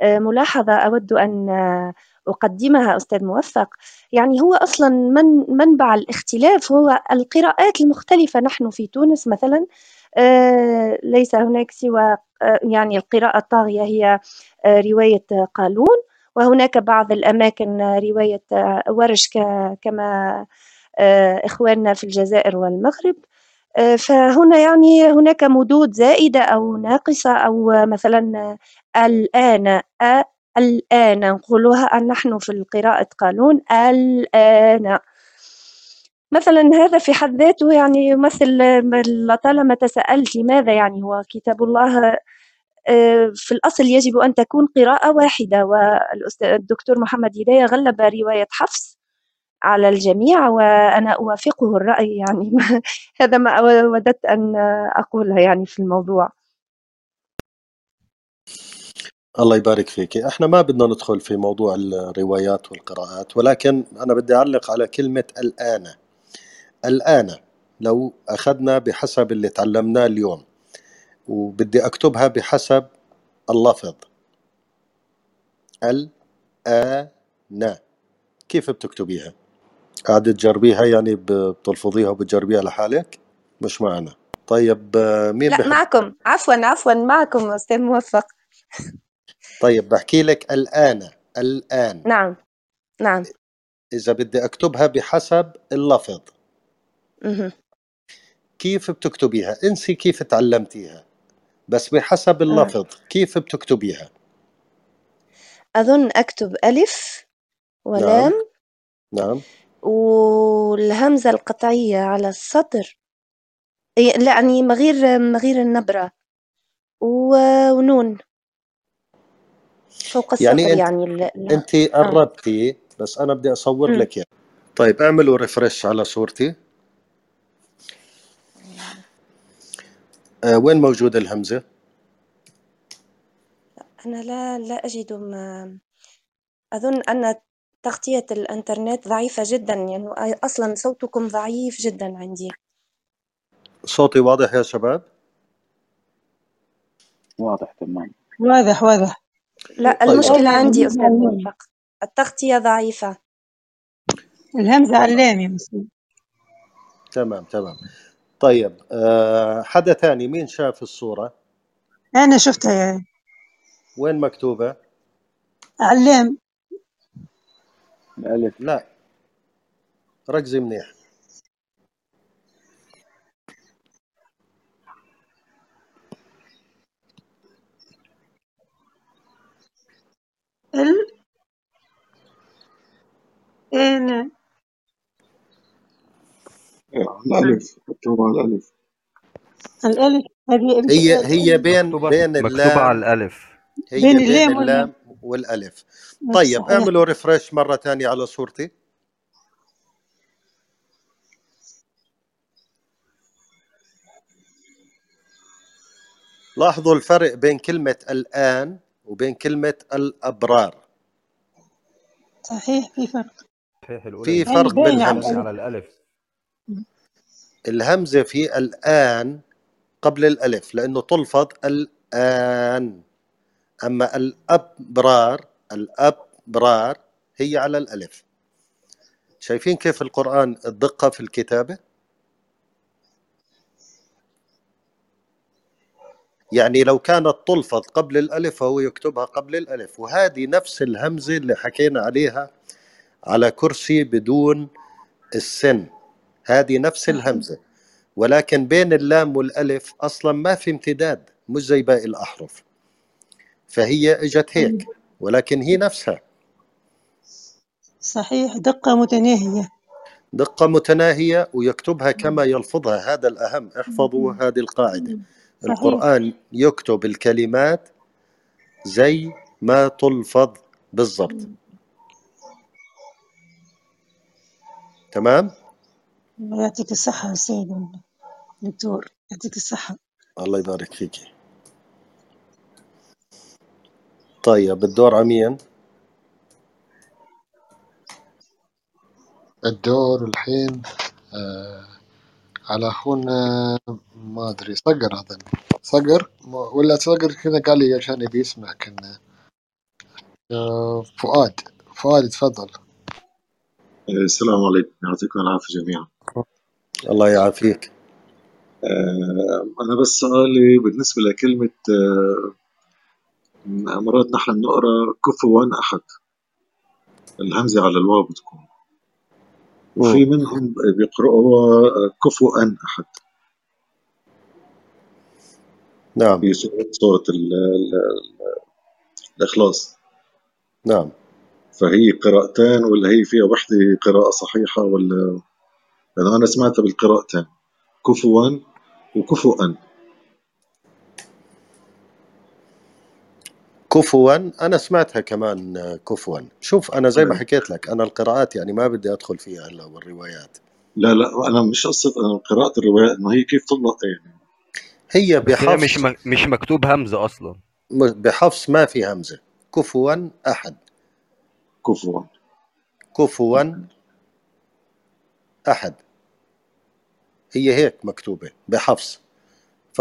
آه، ملاحظة أود أن آه، أقدمها أستاذ موفق. يعني هو أصلا من منبع الاختلاف هو القراءات المختلفة. نحن في تونس مثلا آه، ليس هناك سوى آه، يعني القراءة الطاغية هي آه، رواية قالون وهناك بعض الأماكن رواية ورش كما إخواننا في الجزائر والمغرب. فهنا يعني هناك مدود زائدة أو ناقصة أو مثلا الآن الآن نقولها نحن في القراءة قالون الآن. مثلا هذا في حد ذاته يعني يمثل لطالما تساءلت لماذا يعني هو كتاب الله آه، في الأصل يجب أن تكون قراءة واحدة والدكتور محمد هداية غلب رواية حفص على الجميع وأنا أوافقه الرأي يعني. هذا ما وددت أن أقوله يعني في الموضوع. الله يبارك فيك. إحنا ما بدنا ندخل في موضوع الروايات والقراءات ولكن أنا بدي أعلق على كلمة الآن. الآن لو أخذنا بحسب اللي تعلمناه اليوم وبدي أكتبها بحسب اللفظ. الآن. كيف بتكتبيها؟ قاعدة تجربيها يعني بتلفظيها وبتجربيها لحالك؟ مش معنا. طيب مين لا بحب معكم. عفوا عفوا معكم أستاذ موفق. طيب بحكي لك الآن الآن. نعم نعم. إذا بدي أكتبها بحسب اللفظ. مهم. كيف بتكتبيها؟ انسي كيف تعلمتيها. بس بحسب آه. اللفظ كيف بتكتبيها؟ أظن أكتب ألف ولام نعم والهمزة القطعية على السطر. إيه، يعني مغير مغير النبرة. ونون. فوق السطر يعني أنت يعني ال- أنت آه. قربتي بس أنا بدي أصور مم. لك اياه طيب اعملوا ريفرش على صورتي. آه وين موجودة الهمزة؟ أنا لا لا أجد ما أظن أن تغطية الإنترنت ضعيفة جدا يعني أصلا صوتكم ضعيف جدا عندي. صوتي واضح يا شباب؟ واضح تمام. واضح واضح. لا طيب. المشكلة عندي أستاذ موفق التغطية ضعيفة. الهمزة تمام علام يا مسلم. تمام تمام. طيب آه حدا تاني مين شاف الصورة؟ أنا شفتها يا وين مكتوبة؟ علام الألف لا. ركزي منيح. ال أنا الألف. مكتوب على الألف. الألف. هذه ألف. هي هي بين مكتوبة بين مكتوبة على اللام الألف. هي بين بين اللام اللام والألف. طيب صحيح. اعملوا ريفرش مرة تانية على صورتي. لاحظوا الفرق بين كلمة الآن وبين كلمة الأبرار. صحيح في فرق. صحيح الأولى في فرق على بالهمزة الألف على الألف. الهمزة في الآن قبل الألف لأنه تلفظ الآن. أما الأبرار الأبرار هي على الألف. شايفين كيف القرآن الدقة في الكتابة؟ يعني لو كانت تلفظ قبل الألف فهو يكتبها قبل الألف. وهذه نفس الهمزة اللي حكينا عليها على كرسي بدون السن. هذه نفس صحيح الهمزة. ولكن بين اللام والألف أصلا ما في امتداد مش زي باقي الأحرف. فهي إجت هيك ولكن هي نفسها. صحيح. دقة متناهية. دقة متناهية ويكتبها كما يلفظها هذا الأهم. احفظوا هذه القاعدة. صحيح. القرآن يكتب الكلمات زي ما تلفظ بالضبط. تمام؟ الله يعطيك الصحة أستاذ دكتور يعطيك الصحة. الله يبارك فيك. طيب الدور عمين الدور الحين آه على أخونا ما أدري صقر أظن. صقر؟ ولا صقر كذا قال لي عشان يبي يسمع كنا آه فؤاد. فؤاد تفضل. السلام عليكم. يعطيكم العافية جميعا. الله يعافيك. آه، أنا بس سؤالي بالنسبة لكلمة آه، مرات نحن نقرأ كفوا أحد. الهمزة على الواو بتكون. وفي. منهم بيقرأوها آه، كفوا أحد. نعم. في سورة سورة ال- ال- الإخلاص. نعم. فهي قراءتان ولا هي فيها وحدة قراءة صحيحة ولا؟ أنا سمعتها بالقراءتين كفوا وكفوا كفوا أنا سمعتها كمان كفوا. شوف أنا زي ما حكيت لك أنا القراءات يعني ما بدي أدخل فيها هلا والروايات لا لا أنا مش قصة أنا قراءة الرواية إنه هي كيف تطلق يعني هي مش بحفص م- مش مكتوب همزة أصلا. بحفص ما في همزة. كفوا أحد. كفوا. كفوا أحد. هي هيك مكتوبة بحفص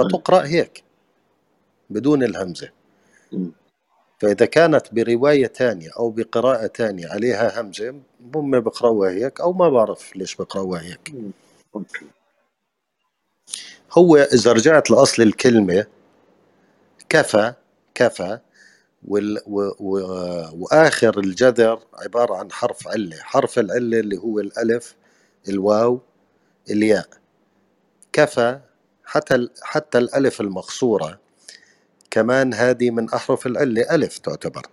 أي. فتقرأ هيك بدون الهمزة. مم. فإذا كانت برواية تانية أو بقراءة تانية عليها همزة هم بقرأوها هيك أو ما بعرف ليش بقرأوها هيك هو إذا رجعت لأصل الكلمة كفى كفى وال و و وآخر الجذر عبارة عن حرف علة حرف العلة اللي هو الألف الواو الياء. كفى حتى ال- حتى الألف المقصورة. كمان هذه من أحرف العلة ألف تعتبر.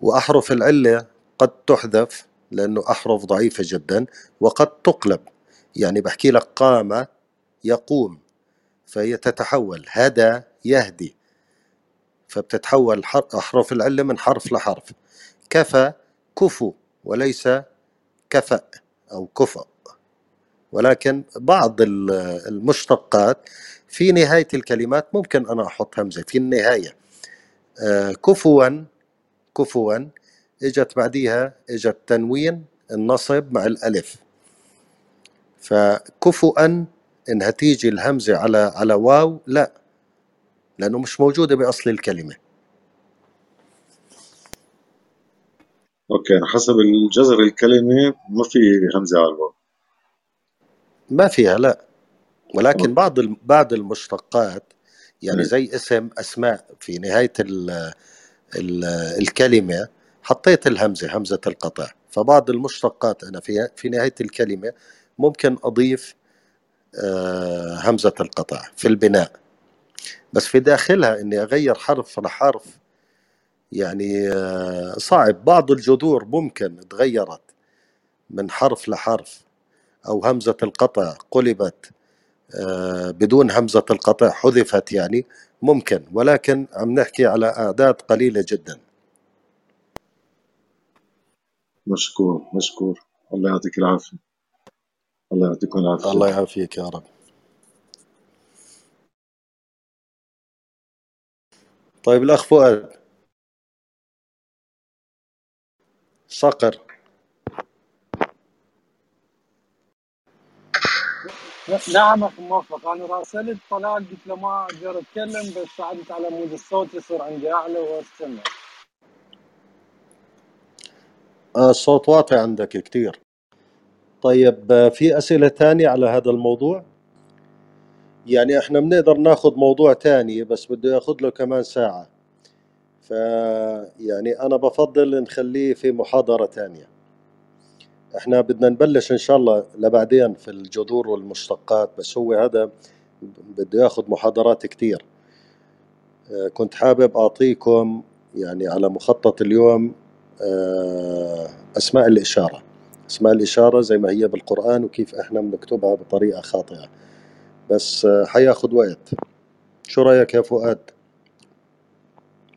وأحرف العلة قد تحذف لأنه أحرف ضعيفة جدا وقد تقلب. يعني بحكي لك قام يقوم فهي تتحول. هدى يهدي فبتتحول حر- أحرف العلة من حرف لحرف. كفى كفو وليس كفأ أو كفأ ولكن بعض ال- المشتقات في نهاية الكلمات ممكن أنا أحط همزة. في النهاية. آه، كفوا كفوا إجت بعديها إجت تنوين النصب مع الألف. فكفؤا إنها تيجي الهمزة على على واو لا. لأنه مش موجودة بأصل الكلمة. okay أنا حسب الجذر الكلمة ما في همزة على الواو. ما فيها لا. ولكن بعض بعض المشتقات يعني إيه. زي اسم أسماء في نهاية ال ال الكلمة حطيت الهمزة همزة القطع. فبعض المشتقات أنا في في نهاية الكلمة ممكن أضيف آه، همزة القطع في البناء. بس في داخلها إني أغير حرف لحرف يعني آه، صعب. بعض الجذور ممكن تغيرت من حرف لحرف أو همزة القطع قلبت بدون همزة القطع حذفت يعني ممكن ولكن عم نحكي على أعداد قليلة جدا. مشكور مشكور. الله يعطيك العافية. الله يعطيكم العافية. الله يعافيك يا رب. طيب الأخ فؤاد. صقر. نعم أخي موفق أنا راسلت طلال قلت له ما أقدر أتكلم بس صعدت على مود الصوت يصير عندي أعلى وأستمع. آه، الصوت واطي عندك كتير. طيب آه، في أسئلة تانية على هذا الموضوع؟ يعني إحنا بنقدر ناخذ موضوع تاني بس بده ياخذ له كمان ساعة. ف يعني أنا بفضل نخليه في محاضرة تانية. إحنا بدنا نبلش إن شاء الله لبعدين في الجذور والمشتقات بس هو هذا بده ياخذ محاضرات كتير. آه، كنت حابب أعطيكم يعني على مخطط اليوم آه، أسماء الإشارة. أسماء الإشارة زي ما هي بالقرآن وكيف إحنا بنكتبها بطريقة خاطئة. بس آه، حياخد وقت. شو رأيك يا فؤاد؟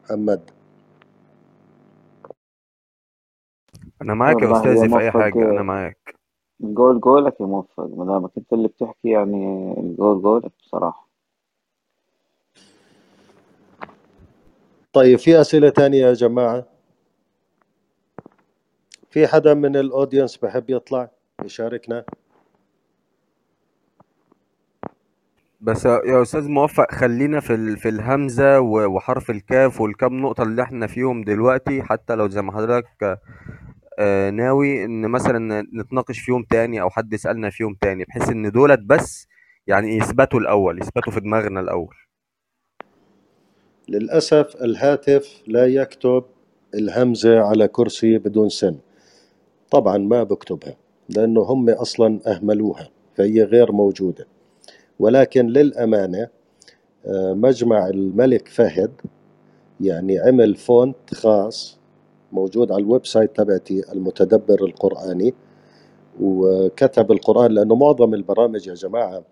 محمد. أنا معاك يا والله يا أستاذي في أي موفق حاجة أنا معاك. الجول جولك يا موفق ما دامك انت اللي بتحكي يعني الجول جولك بصراحة. طيب في أسئلة تانية يا جماعة؟ في حدا من الأودينس بحب يطلع يشاركنا؟ بس يا أستاذ موفق خلينا في ال... في الهمزة و- وحرف الكاف والكام نقطة اللي إحنا فيهم دلوقتي حتى لو زي ما حضرتك ناوي إن مثلا نتناقش فيهم تاني أو حد يسألنا فيهم تاني بحيث إن دولت بس يعني يثبتوا الأول يثبتوا في دماغنا الأول. للأسف الهاتف لا يكتب الهمزة على كرسي بدون سن. طبعا ما بكتبها لأنه هم أصلا أهملوها فهي غير موجودة. ولكن للأمانة آه، مجمع الملك فهد يعني عمل font خاص موجود على ال website تبعتي المتدبر القرآني وكتب القرآن لأنه معظم البرامج يا جماعة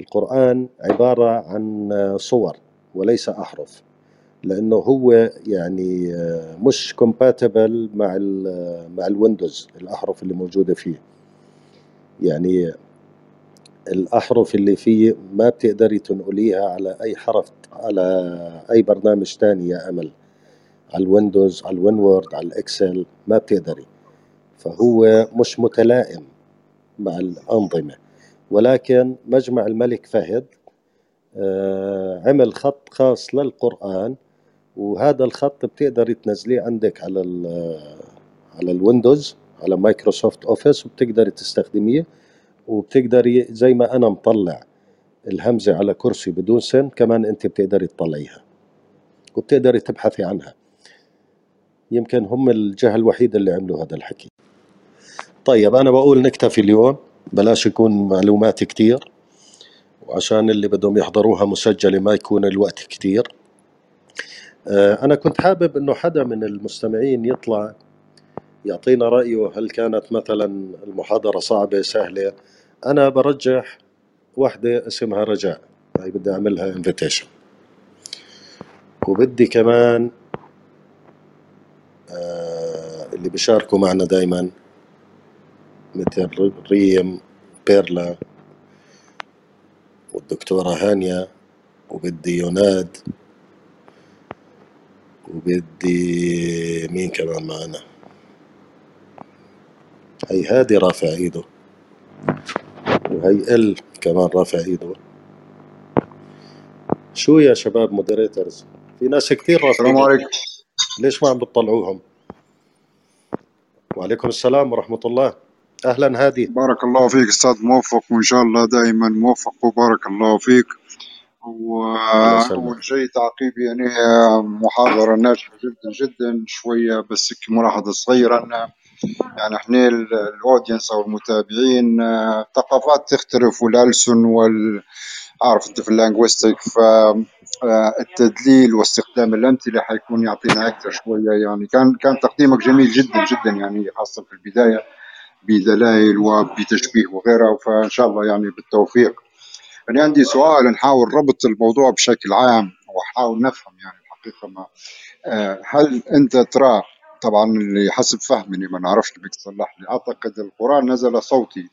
القرآن عبارة عن صور وليس أحرف لأنه هو يعني مش compatible مع مع ال Windows الأحرف اللي موجودة فيه. يعني الأحرف اللي فيه ما بتقدري تنقليها على أي حرف على أي برنامج تاني يا أمل. على ال Windows على ال Winword على ال Excel ما بتقدري. فهو مش متلائم مع الأنظمة. ولكن مجمع الملك فهد آه، عمل خط خاص للقرآن وهذا الخط بتقدري تنزليه عندك على ال- على ال Windows على Microsoft Office وبتقدري تستخدميه وبتقدري زي ما أنا مطلع الهمزة على كرسي بدون سن كمان أنت بتقدري تطلعيها وبتقدري تبحثي عنها. يمكن هم الجهة الوحيدة اللي عملوا هذا الحكي. طيب أنا بقول نكتفي اليوم بلاش يكون معلومات كتير وعشان اللي بدهم يحضروها مسجلة ما يكون الوقت كتير. آه، أنا كنت حابب إنه حدا من المستمعين يطلع يعطينا رأيه هل كانت مثلا المحاضرة صعبة سهلة؟ أنا برجح واحدة اسمها رجاء. هاي بدي أعملها انفيتيشن وبدي كمان اللي بيشاركوا معنا دايما مثل ريم بيرلا والدكتورة هانيا وبدي يوناد وبدي مين كمان معنا؟ هي هادي رافع إيده. وهي إل كمان رافع إيده. شو يا شباب مودريترز في ناس كثير رافعين. السلام عليكم. ليش ما عم بتطلعوهم؟ وعليكم السلام ورحمة الله. أهلا هادي. بارك الله فيك أستاذ موفق وإن شاء الله دائما موفق وبارك الله فيك. واول شيء تعقيب يعني محاضرة ناجحة جدا جدا شوية بس صغيرة. ان يعني إحنا ال- الأودينس أو المتابعين آه، ثقافات تختلف والألسن وال عارف أنت في اللانجويستيك آه، التدليل واستخدام الأمثلة حيكون يعطينا أكثر شوية يعني كان كان تقديمك جميل جدا جدا يعني خاصة في البداية بدلائل وبتشبيه وغيرها فإن شاء الله يعني بالتوفيق. أنا عندي سؤال نحاول ربط الموضوع بشكل عام واحاول نفهم يعني الحقيقة ما آه، هل أنت ترى طبعا اللي حسب فهمي ما نعرفش بك تصلح لي أعتقد القرآن نزل صوتي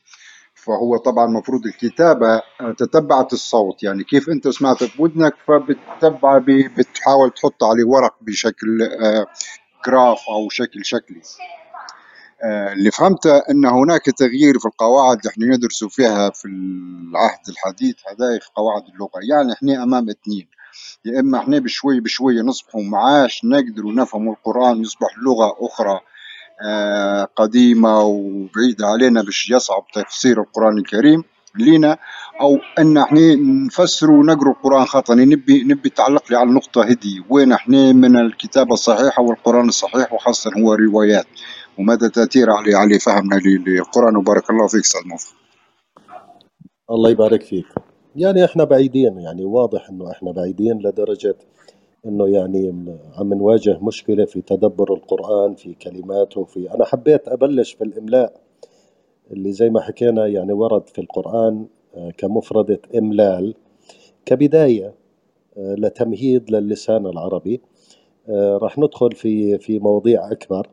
فهو طبعا المفروض الكتابة آه، تتبعت الصوت. يعني كيف أنت سمعت بودنك فبتتبع بتحاول تحط عليه ورق بشكل آه، جراف أو شكل شكلي. آه، اللي فهمته أن هناك تغيير في القواعد اللي إحنا ندرسوا فيها في العهد الحديث هذا في قواعد اللغة. يعني إحنا أمام اثنين. يا إما إحنا بشوي بشوي نصبحوا معاش نقدروا نفهموا القرآن يصبح لغة أخرى. آه، قديمة وبعيدة علينا باش يصعب تفسير القرآن الكريم لينا أو أن إحنا نفسر ونقرأ القرآن خطأ يعني نبي نبي تعلق لي على النقطة هدي وين إحنا من الكتابة الصحيحة والقرآن الصحيح وخاصة هو الروايات ومدى تأثير على على فهمنا لل- للقرآن وبارك الله فيك أستاذ موفق. الله يبارك فيك. يعني إحنا بعيدين يعني واضح إنه إحنا بعيدين لدرجة إنه يعني عم نواجه مشكلة في تدبر القرآن في كلماته في أنا حبيت أبلش في الإملاء اللي زي ما حكينا يعني ورد في القرآن آه، كمفردة إملال كبداية آه، لتمهيد للسان العربي. آه، راح ندخل في في مواضيع أكبر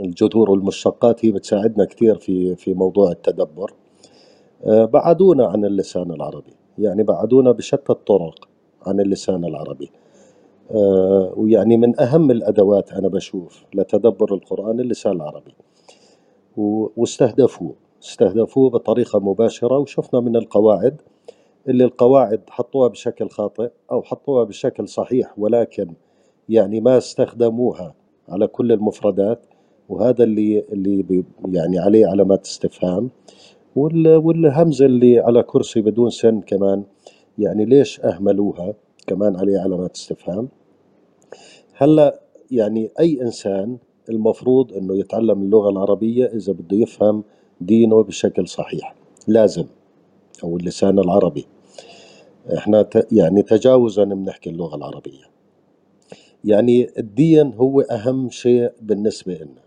الجذور والمشتقات هي بتساعدنا كثير في في موضوع التدبر. بعدونا عن اللسان العربي يعني بعدونا بشتى الطرق عن اللسان العربي. ويعني من أهم الأدوات أنا بشوف لتدبر القرآن اللسان العربي. واستهدفوه استهدفوه بطريقة مباشرة وشفنا من القواعد اللي القواعد حطوها بشكل خاطئ أو حطوها بشكل صحيح ولكن يعني ما استخدموها على كل المفردات وهذا اللي اللي يعني عليه علامات استفهام. وال- والهمزة اللي على كرسي بدون سن كمان يعني ليش أهملوها؟ كمان عليه علامات استفهام. هلا يعني أي إنسان المفروض إنه يتعلم اللغة العربية إذا بده يفهم دينه بشكل صحيح لازم أو اللسان العربي. إحنا ت- يعني تجاوزا بنحكي اللغة العربية. يعني الدين هو أهم شيء بالنسبة لنا.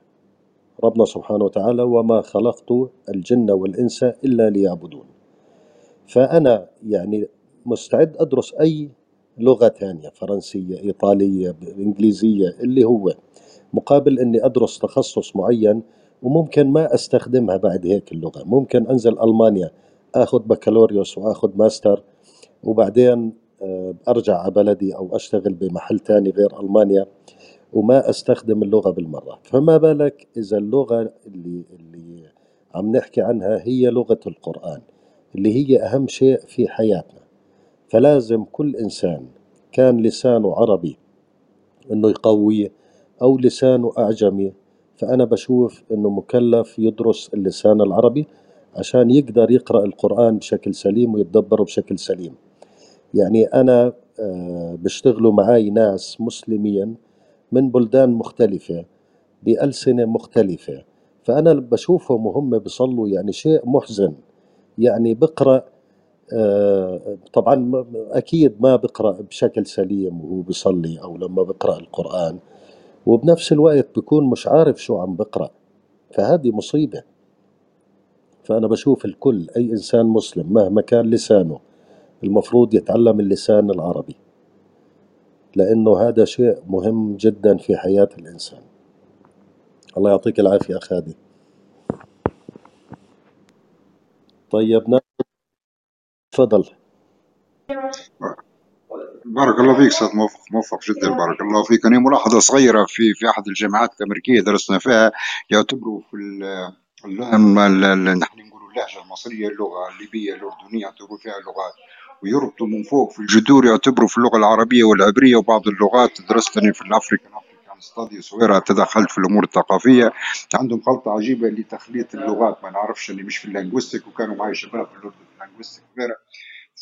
ربنا سبحانه وتعالى وما خلقت الجن والإنس إلا ليعبدون. فأنا يعني مستعد أدرس أي لغة تانية فرنسية إيطالية إنجليزية اللي هو. مقابل أني أدرس تخصص معين وممكن ما أستخدمها بعد هيك اللغة. ممكن أنزل ألمانيا أخذ بكالوريوس وأخذ ماستر وبعدين آه، أرجع على بلدي أو أشتغل بمحل تاني غير ألمانيا وما أستخدم اللغة بالمرة. فما بالك إذا اللغة اللي, اللي عم نحكي عنها هي لغة القرآن اللي هي أهم شيء في حياتنا. فلازم كل إنسان كان لسانه عربي إنه يقويه أو لسانه أعجمي فأنا بشوف إنه مكلف يدرس اللسان العربي عشان يقدر يقرأ القرآن بشكل سليم ويتدبره بشكل سليم. يعني أنا آه، بيشتغلوا معي ناس مسلمين من بلدان مختلفة بألسنة مختلفة فأنا بشوفهم وهم بيصلوا يعني شيء محزن. يعني بقرأ طبعا م- أكيد ما بقرأ بشكل سليم وهو بيصلي أو لما بقرأ القرآن وبنفس الوقت بكون مش عارف شو عم بقرأ فهذه مصيبة. فأنا بشوف الكل أي إنسان مسلم مهما كان لسانه المفروض يتعلم اللسان العربي لأنه هذا شيء مهم جدا في حياة الإنسان. الله يعطيك العافية أخ هادي. طيب ناخذ تفضل. بارك الله فيك أستاذ موفق. موفق جدا بارك الله فيك. أنا ملاحظة صغيرة في في أحد الجامعات الأمريكية درسنا فيها يعتبروا في نحن نقولوا اللهجة المصرية اللغة الليبية الأردنية يعتبروا فيها لغات. ويربطوا من فوق في الجذور يعتبروا في اللغة العربية والعبرية وبعض اللغات. درستني في الأفريكان ستادي صغيره تدخلت في الأمور الثقافية. عندهم خلطة عجيبة لتخليط اللغات. ما نعرفش اللي مش في اللينغويستيك وكانوا معي شباب في اللينغويستيك وغيرها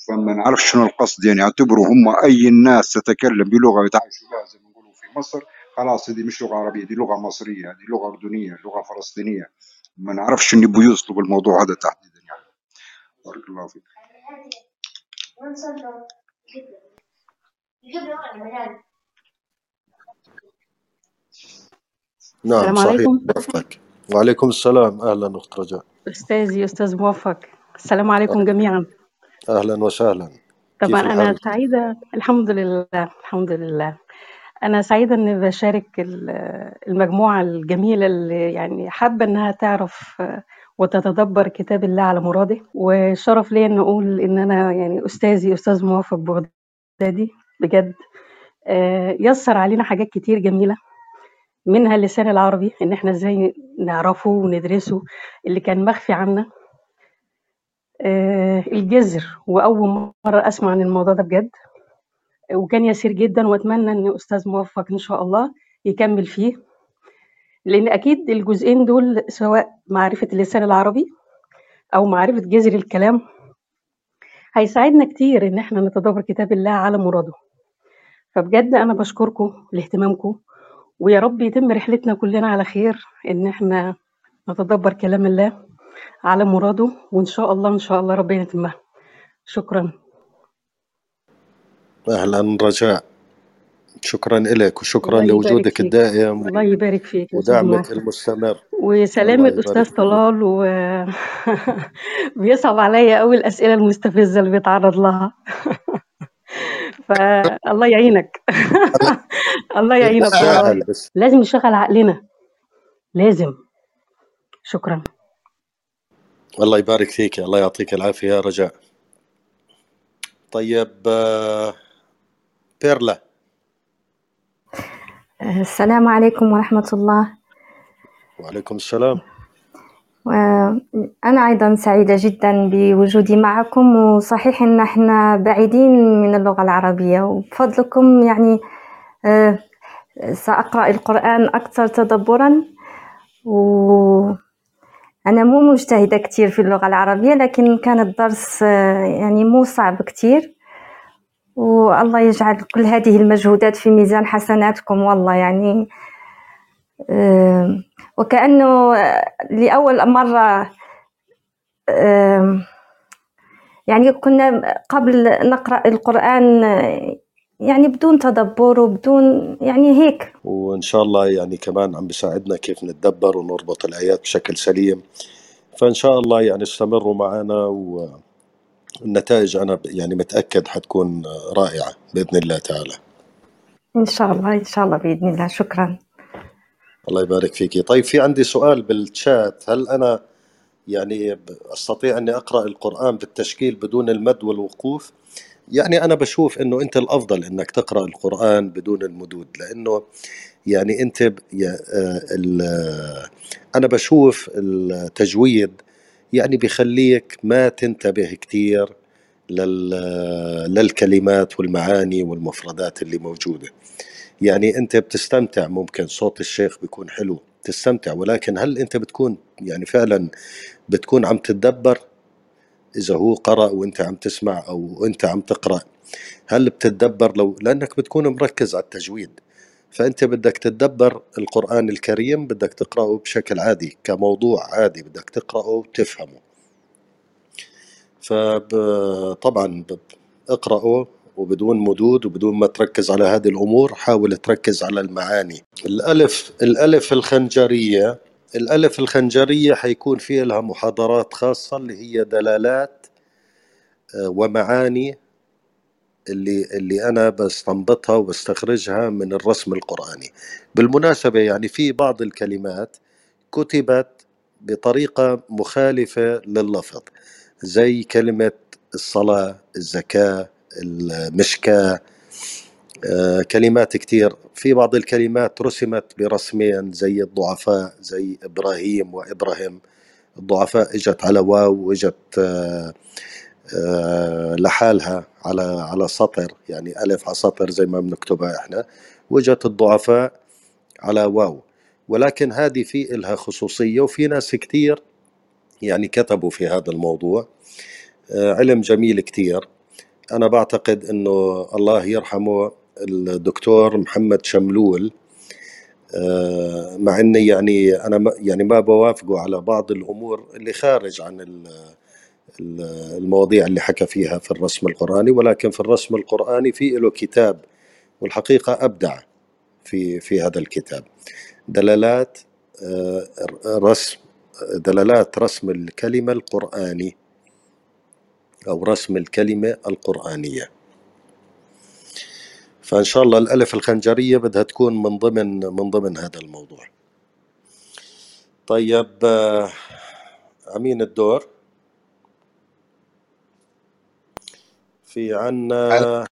فما نعرف شنو القصد. يعني يعتبروا هم أي الناس تتكلم بلغة يتعايشوا بها زي ما نقولوا في مصر. خلاص هذه مش لغة عربية دي لغة مصرية هذه لغة أردنية لغة فلسطينية. ما نعرفش اللي بيوصلوا بالموضوع هذا تحديدا يعني. بارك الله فيك. نعم السلام صحيح عليكم. وفقك. وعليكم السلام. أهلا أخت رجاء. أستاذي أستاذ موفق السلام عليكم جميعا. أهلا وسهلا. طبعا أنا الحال؟ سعيدة الحمد لله الحمد لله. أنا سعيدة إني بشارك ال- المجموعة الجميلة اللي يعني حابة إنها تعرف وتتدبر كتاب الله على مراده. وشرف لي إن أقول إن أنا يعني أستاذي أستاذ موفق بغدادي بجد آه، يسر علينا حاجات كتير جميلة. منها اللسان العربي إن إحنا إزاي نعرفه وندرسه اللي كان مخفي عنا. آه، الجذر وأول مرة أسمع عن الموضوع ده بجد. وكان يسير جدا وأتمنى إن أستاذ موفق إن شاء الله يكمل فيه. لأن أكيد الجزئين دول سواء معرفة اللسان العربي أو معرفة جذر الكلام هيساعدنا كتير إن إحنا نتدبر كتاب الله على مراده. فبجد أنا بشكركم لاهتمامكم. ويا رب يتم رحلتنا كلنا على خير إن إحنا نتدبر كلام الله على مراده وإن شاء الله إن شاء الله ربنا يتمها. شكرا. أهلا رجاء. شكرا لك وشكرا لوجودك الدائم الله يبارك فيك ودعمك المستمر. وسلام فيك. طلال و بيصعب عليا أوي الأسئلة المستفزة اللي بيتعرض لها. فالله يعينك. الله يعينك. لازم نشغل عقلنا. لازم. شكرا. الله يبارك فيك. الله يعطيك العافية يا رجاء. طيب آه، بيرلا. السلام عليكم ورحمة الله. وعليكم السلام. أنا أيضا سعيدة جدا بوجودي معكم وصحيح أن إحنا بعيدين من اللغة العربية وبفضلكم يعني آه، سأقرأ القرآن أكثر تدبرا. وأنا مو مجتهدة كتير في اللغة العربية لكن كان الدرس آه، يعني مو صعب كتير. والله يجعل كل هذه المجهودات في ميزان حسناتكم والله يعني وكأنه لأول مرة يعني كنا قبل نقرأ القرآن يعني بدون تدبر وبدون يعني هيك. وإن شاء الله يعني كمان عم بيساعدنا كيف نتدبر ونربط الآيات بشكل سليم. فإن شاء الله يعني استمروا معنا والنتائج أنا يعني متأكد حتكون رائعة بإذن الله تعالى. إن شاء الله إن شاء الله بإذن الله. شكرا. الله يبارك فيك طيب في عندي سؤال بالشات هل أنا يعني أستطيع أني أقرأ القرآن بالتشكيل بدون المد والوقوف؟ يعني أنا بشوف أنه أنت الأفضل أنك تقرأ القرآن بدون المدود لأنه يعني أنت ب- يا- آه، ال- أنا بشوف التجويد يعني بيخليك ما تنتبه كتير لل- للكلمات والمعاني والمفردات اللي موجودة. يعني أنت بتستمتع ممكن صوت الشيخ بيكون حلو تستمتع ولكن هل أنت بتكون يعني فعلا بتكون عم تتدبر؟ إذا هو قرأ وأنت عم تسمع أو أنت عم تقرأ هل بتتدبر؟ لو لأنك بتكون مركز على التجويد فأنت بدك تتدبر القرآن الكريم بدك تقرأه بشكل عادي كموضوع عادي بدك تقرأه وتفهمه. فطبعا اقرأه وبدون مدود وبدون ما تركز على هذه الأمور حاول تركز على المعاني. الألف الألف الخنجرية الألف الخنجرية حيكون فيها لها محاضرات خاصة اللي هي دلالات آه، ومعاني اللي اللي أنا بستنبطها وبستخرجها من الرسم القرآني. بالمناسبة يعني في بعض الكلمات كتبت بطريقة مخالفة لللفظ زي كلمة الصلاة الزكاة المشكاة آه، كلمات كتير. في بعض الكلمات رسمت برسمين زي الضعفاء زي إبراهيم وإبراهيم. الضعفاء إجت على واو وإجت آه، آه، لحالها على على سطر يعني ألف على سطر زي ما بنكتبها إحنا. وجت الضعفاء على واو. ولكن هذه في إلها خصوصية وفي ناس كتير يعني كتبوا في هذا الموضوع. علم جميل كتير. أنا بعتقد إنه الله يرحمه الدكتور محمد شملول آه، مع إني يعني ما- يعني ما بوافقه على بعض الأمور اللي خارج عن ال- ال- المواضيع اللي حكى فيها في الرسم القرآني ولكن في الرسم القرآني في له كتاب والحقيقة أبدع في في هذا الكتاب. دلالات آه، رسم دلالات رسم الكلمة القرآني. أو رسم الكلمة القرآنية. فإن شاء الله الألف الخنجرية بدها تكون من ضمن من ضمن هذا الموضوع. طيب أمين الدور. في عنا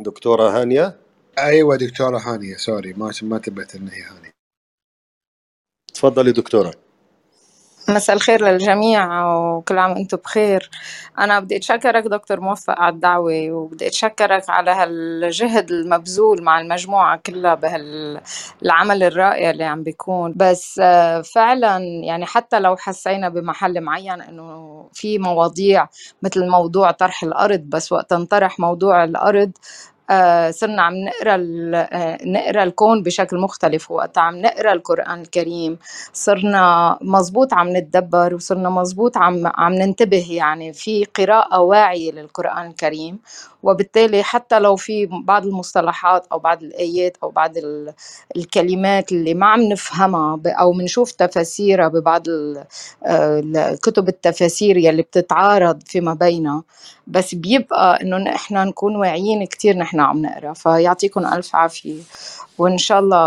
دكتورة هانية؟ أيوه دكتورة هانية سوري ما ما انتبهت ان هي هانية. تفضلي دكتورة. مساء الخير للجميع وكل عام وأنتم بخير. أنا بدي أتشكرك دكتور موفق على الدعوة وبدي أتشكرك على هالجهد المبذول مع المجموعة كلها بهالعمل الرائع اللي عم بيكون. بس آه، فعلا يعني حتى لو حسينا بمحل معين إنه في مواضيع مثل موضوع طرح الأرض بس وقت انطرح موضوع الأرض صرنا عم نقرأ آه، نقرأ الكون بشكل مختلف. وقت عم نقرأ القرآن الكريم صرنا مزبوط عم نتدبر وصرنا مزبوط عم عم ننتبه يعني في قراءة واعية للقرآن الكريم. وبالتالي حتى لو في بعض المصطلحات أو بعض الآيات أو بعض الكلمات اللي ما عم نفهمها أو بنشوف تفاسيرها ببعض الكتب التفاسير يلي بتتعارض فيما بينها بس بيبقى إنه نحن نكون واعيين كتير نحن عم نقرا فيعطيكم ألف عافية. وإن شاء الله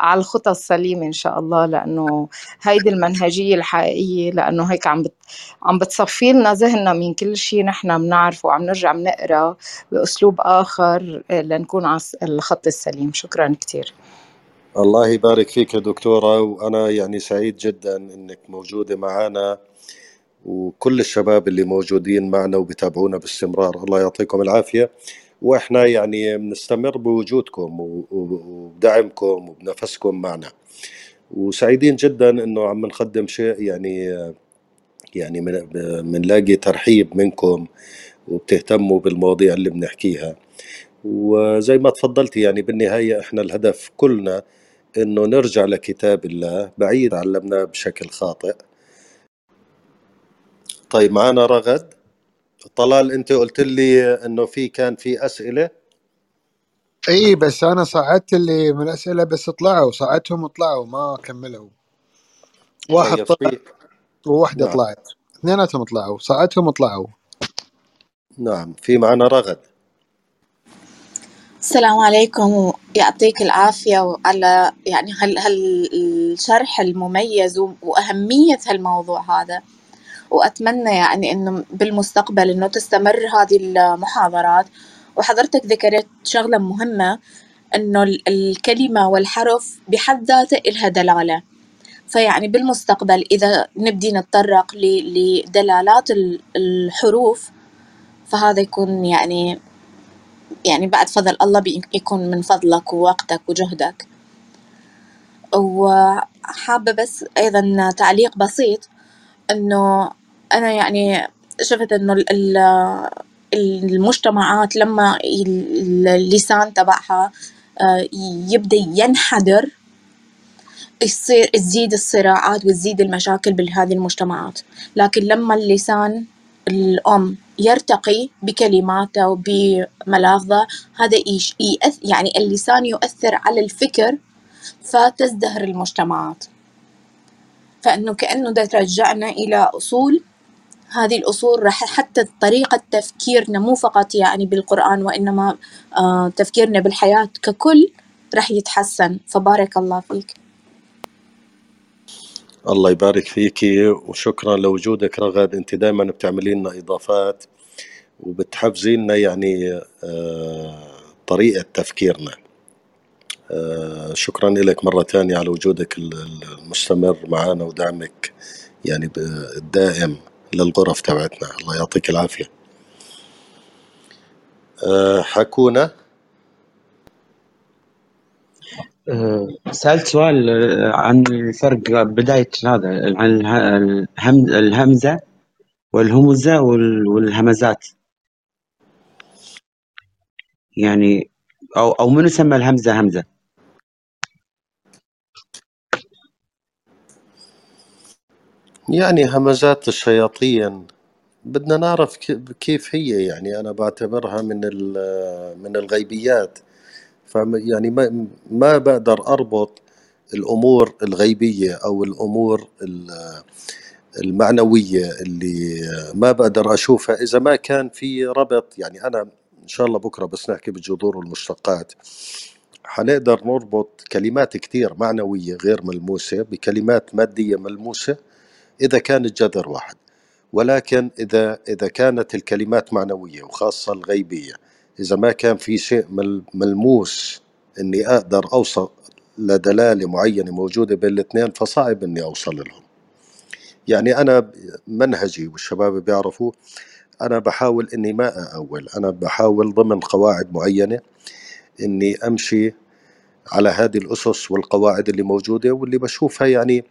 على الخطى السليمة إن شاء الله لأنه هيدي المنهجية الحقيقية لأنه هيك عم بت عم بتصفي لنا ذهننا من كل شيء نحن بنعرفه وعم نرجع بنقرا بأسلوب آخر لنكون على الخط السليم. شكرا كثير الله يبارك فيك يا دكتورة وأنا يعني سعيد جدا إنك موجودة معنا وكل الشباب اللي موجودين معنا وبيتابعونا باستمرار. الله يعطيكم العافية. وإحنا يعني بنستمر بوجودكم وبدعمكم وبنفسكم معنا. وسعيدين جدا إنه عم نقدم شيء يعني يعني بنلاقي ترحيب منكم وبتهتموا بالمواضيع اللي بنحكيها. وزي ما تفضلتي يعني بالنهاية إحنا الهدف كلنا إنه نرجع لكتاب الله بعيد علمناه بشكل خاطئ. طيب معنا رغد؟ طلال أنت قلت لي إنه في كان في أسئلة. إي بس أنا صعدت اللي من الأسئلة بس طلعوا صعدتهم وطلعوا ما كملوا. واحد طيب طلع في وواحدة نعم. طلعت. اثنيناتهم طلعوا صعدتهم وطلعوا. نعم في معنا رغد. السلام عليكم ويعطيك العافية. وعلى يعني هال هالشرح المميز وأهمية هالموضوع هذا؟ وأتمنى يعني إنه بالمستقبل إنه تستمر هذه المحاضرات. وحضرتك ذكرت شغلة مهمة إنه الكلمة والحرف بحد ذاته إلها دلالة. فيعني بالمستقبل إذا نبدي نتطرق لدلالات الحروف فهذا يكون يعني يعني بعد فضل الله يكون من فضلك ووقتك وجهدك. وحابة بس أيضا تعليق بسيط إنه أنا يعني شفت إنه المجتمعات لما اللسان تبعها آه، يبدأ ينحدر يصير تزيد الصراعات وتزيد المشاكل بهذه المجتمعات. لكن لما اللسان الأم يرتقي بكلماته وبملافظه هذا يعني اللسان يؤثر على الفكر فتزدهر المجتمعات. فإنه كأنه ده ترجعنا إلى أصول هذه الأصول راح حتى طريقة تفكيرنا مو فقط يعني بالقرآن وإنما آه، تفكيرنا بالحياة ككل راح يتحسن. فبارك الله فيك. الله يبارك فيكي وشكرا لوجودك رغد انت دائما بتعملي لنا إضافات وبتحفزي لنا يعني آه، طريقة تفكيرنا. آه، شكرا لك مرة ثانية على وجودك المستمر معنا ودعمك يعني الدائم. للغرف تبعتنا. الله يعطيك العافية. آه، حكونا. أه، سألت سؤال أه، عن الفرق بداية هذا عن الهمزة والهمزة والهمزات. يعني أو أو منو سمى الهمزة همزة؟ يعني همزات الشياطين. بدنا نعرف كيف هي يعني؟ أنا بعتبرها من من الغيبيات. فيعني ما ما بقدر أربط الأمور الغيبية أو الأمور المعنوية اللي ما بقدر أشوفها. إذا ما كان في ربط يعني أنا إن شاء الله بكرة بس نحكي بالجذور والمشتقات. حنقدر نربط كلمات كتير معنوية غير ملموسة بكلمات مادية ملموسة إذا كان الجذر واحد ولكن إذا إذا كانت الكلمات معنوية وخاصة الغيبية إذا ما كان في شيء ملموس إني أقدر أوصل لدلالة معينة موجودة بين الاثنين فصعب إني أوصل لهم. يعني أنا منهجي والشباب بيعرفوا أنا بحاول إني ما أأول أنا بحاول ضمن قواعد معينة إني أمشي على هذه الأسس والقواعد اللي موجودة واللي بشوفها يعني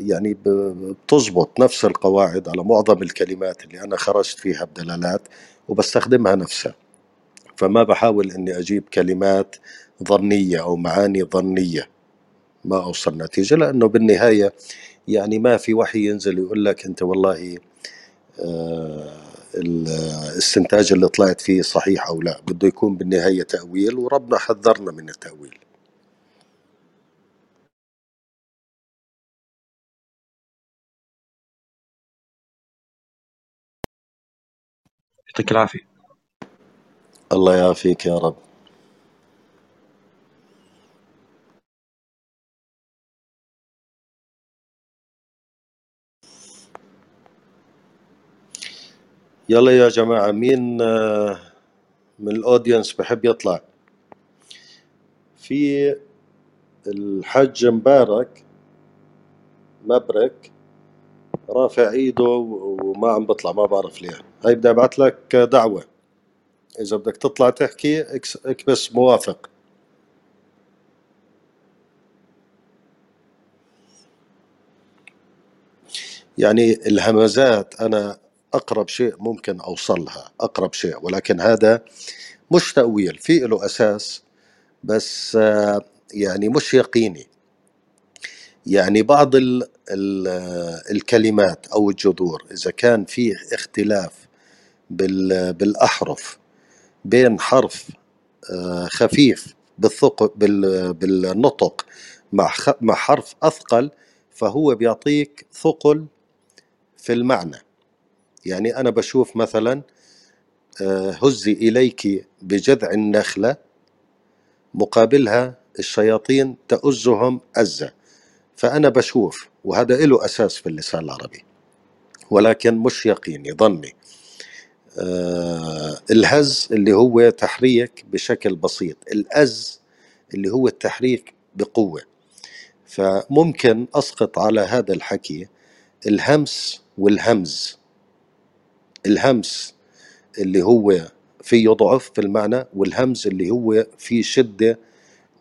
يعني بتزبط نفس القواعد على معظم الكلمات اللي أنا خرجت فيها بدلالات وبستخدمها نفسها. فما بحاول إني أجيب كلمات ظنية أو معاني ظنية ما أوصل نتيجة لأنه بالنهاية يعني ما في وحي ينزل يقول لك أنت والله آه، الاستنتاج اللي طلعت فيه صحيح أو لا بده يكون بالنهاية تأويل وربنا حذرنا من التأويل. يعطيك العافية. الله يعافيك يا رب. يلا يا جماعة مين آه، من الأودينس بحب يطلع؟ في الحج مبارك مبرك رافع إيده وما عم بطلع ما بعرف ليه. هاي بدي أبعث لك دعوة. إذا بدك تطلع تحكي اكبس موافق. يعني الهمزات أنا أقرب شيء ممكن أوصلها أقرب شيء ولكن هذا مش تأويل في له أساس بس يعني مش يقيني. يعني بعض ال ال الكلمات أو الجذور إذا كان في اختلاف بالأحرف بين حرف آه، خفيف بالثق بال بالنطق مع مع حرف أثقل فهو بيعطيك ثقل في المعنى. يعني أنا بشوف مثلا آه، هزي إليك بجذع النخلة مقابلها الشياطين تؤزهم أزة. فأنا بشوف وهذا له أساس في اللسان العربي ولكن مش يقيني ظني. الهز اللي هو تحريك بشكل بسيط الأز اللي هو التحريك بقوة. فممكن أسقط على هذا الحكي الهمس والهمز. الهمس اللي هو فيه ضعف في المعنى والهمز اللي هو فيه شدة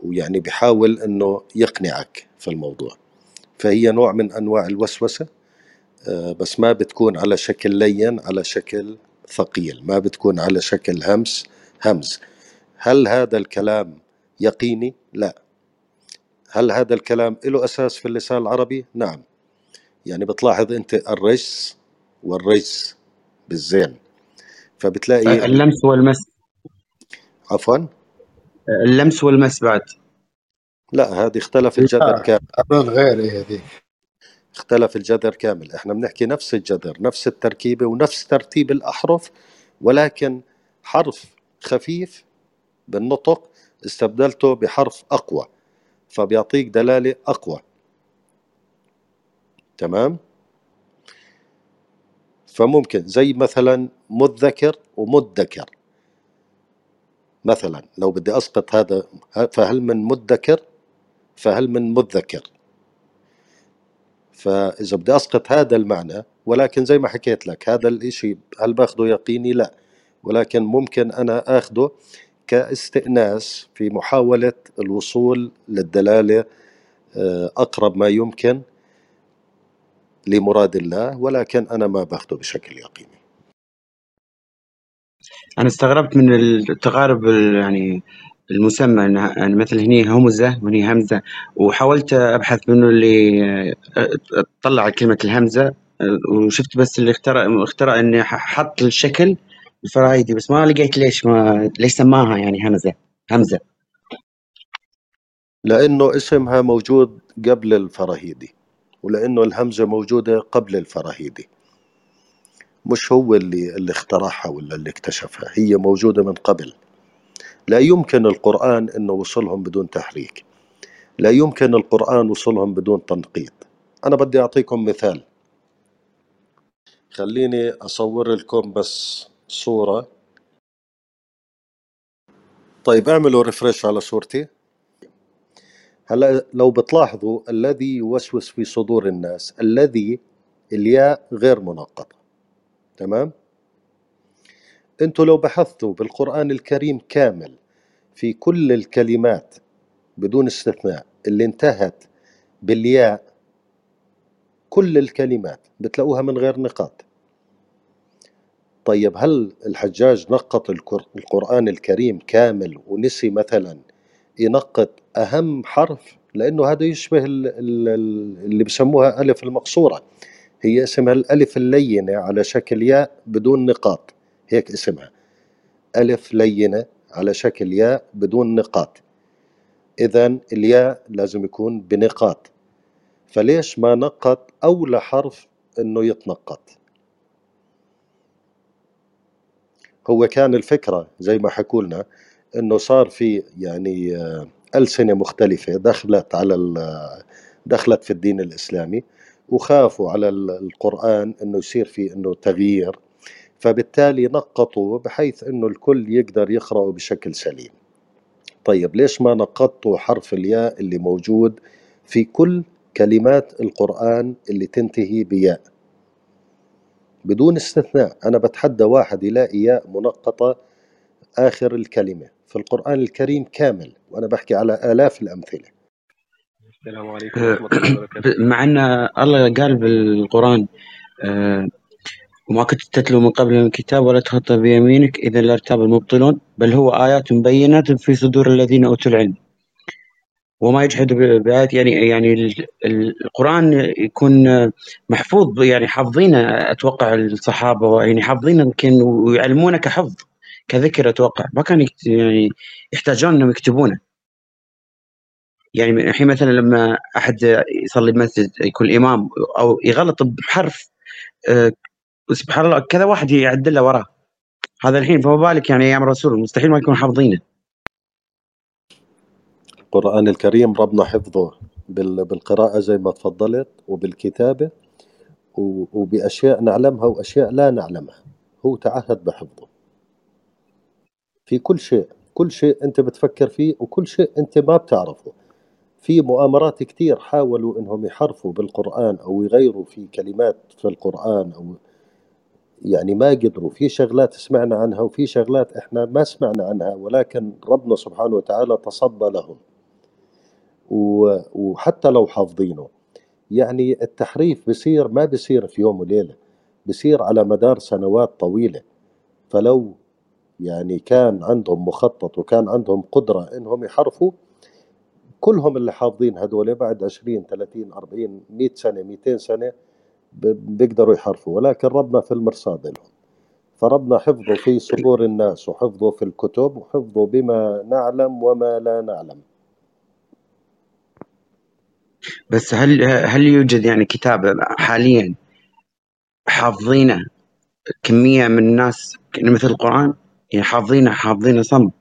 ويعني بيحاول إنه يقنعك في الموضوع. فهي نوع من أنواع الوسوسة آه، بس ما بتكون على شكل لين على شكل ثقيل ما بتكون على شكل همس همز. هل هذا الكلام يقيني؟ لا. هل هذا الكلام له أساس في اللسان العربي؟ نعم. يعني بتلاحظ أنت الرجس والرجس بالزين. فبتلاقي اللمس والمس عفوا؟ اللمس والمس بعد. لا هذه اختلف الجذر لا كامل غير هي ذي اختلف الجذر كامل. إحنا بنحكي نفس الجذر نفس التركيبة ونفس ترتيب الأحرف ولكن حرف خفيف بالنطق استبدلته بحرف أقوى فبيعطيك دلالة أقوى. تمام؟ فممكن زي مثلا مذكر ومدكر. مثلا لو بدي أسقط هذا فهل من مدكر؟ فهل من مذكر؟ فإذا بدي أسقط هذا المعنى ولكن زي ما حكيت لك هذا الإشي هل باخده يقيني؟ لا. ولكن ممكن أنا أخده كاستئناس في محاولة الوصول للدلالة آه، أقرب ما يمكن لمراد الله ولكن أنا ما باخده بشكل يقيني. أنا استغربت من التقارب ال- يعني المسمى إن يعني مثل هني همزة وهني همزة. وحاولت أبحث منه اللي أطلع كلمة الهمزة وشفت بس اللي اخترع اخترع إني ح- حط الشكل الفرايدي بس ما لقيت ليش ما ليش سماها يعني همزة همزة. لأنه اسمها موجود قبل الفراهيدي ولأنه الهمزة موجودة قبل الفراهيدي. مش هو اللي اللي اخترعها ولا اللي اكتشفها هي موجودة من قبل. لا يمكن القرآن أنه وصلهم بدون تحريك. لا يمكن القرآن وصلهم بدون تنقيط. أنا بدي أعطيكم مثال. خليني أصور لكم بس صورة. طيب اعملوا ريفرش على صورتي. هلا لو بتلاحظوا الذي يوسوس في صدور الناس الذي الياء غير منقطة تمام؟ أنتوا لو بحثتوا بالقرآن الكريم كامل في كل الكلمات بدون استثناء اللي انتهت بالياء كل الكلمات بتلاقوها من غير نقاط. طيب هل الحجاج نقط القرآن الكريم كامل ونسي مثلا ينقط أهم حرف؟ لأنه هذا يشبه ال- ال- ال- اللي بسموها ألف المقصورة. هي اسمها الألف اللينة على شكل ياء بدون نقاط. هيك اسمها. ألف لينة على شكل ياء بدون نقاط. إذا الياء لازم يكون بنقاط. فليش ما نقط أولى حرف إنه يتنقط؟ هو كان الفكرة زي ما حكوا لنا إنه صار في يعني آه، ألسنة مختلفة دخلت على ال- دخلت في الدين الإسلامي وخافوا على ال- القرآن إنه يصير في إنه تغيير. فبالتالي نقطوا بحيث إنه الكل يقدر يقرأه بشكل سليم. طيب ليش ما نقضتوا حرف الياء اللي موجود في كل كلمات القرآن اللي تنتهي بياء؟ بدون استثناء أنا بتحدى واحد يلاقي ياء منقطة آخر الكلمة في القرآن الكريم كامل وأنا بحكي على آلاف الأمثلة. السلام عليكم ورحمة الله وبركاته مع إن الله قال بالقرآن آه، وما كنت تتلو من قبل من كتاب ولا تخطى بيمينك إذا لارتاب المبطلون بل هو آيات بينات في صدور الذين أوتوا العلم. وما يجحد بآيات يعني يعني ال- ال- القرآن يكون محفوظ يعني حافظينه أتوقع الصحابة يعني حافظينه يمكن ويعلمونه كحفظ كذكر أتوقع. ما كان يعني يحتاجون إنهم يكتبونه. يعني الحين مثلا لما أحد يصلي بمسجد يكون إمام أو يغلط بحرف سبحان الله كذا واحد يعدل له وراه هذا الحين فما بالك يعني أيام الرسول مستحيل ما يكون حافظينه. القرآن الكريم ربنا حفظه بال- بالقراءة زي ما تفضلت وبالكتابة و- وبأشياء نعلمها وأشياء لا نعلمها. هو تعهد بحفظه. في كل شيء كل شيء أنت بتفكر فيه وكل شيء أنت ما بتعرفه. في مؤامرات كتير حاولوا إنهم يحرفوا بالقرآن أو يغيروا في كلمات في القرآن أو يعني ما قدروا. في شغلات سمعنا عنها وفي شغلات إحنا ما سمعنا عنها ولكن ربنا سبحانه وتعالى تصدى لهم. وحتى لو حافظينه. يعني التحريف بصير ما بصير في يوم وليلة بصير على مدار سنوات طويلة. فلو يعني كان عندهم مخطط وكان عندهم قدرة إنهم يحرفوا كلهم اللي حافظين هدول بعد 20 30 40 100 سنة 200 سنة ب- بيقدروا يحرفوا ولكن ربنا في المرصاد لهم. فربنا حفظه في صدور الناس وحفظه في الكتب وحفظه بما نعلم وما لا نعلم. بس هل هل يوجد يعني كتاب حاليا حافظينه كمية من الناس مثل القرآن؟ يعني حافظينه حافظينه صم. أنا يعني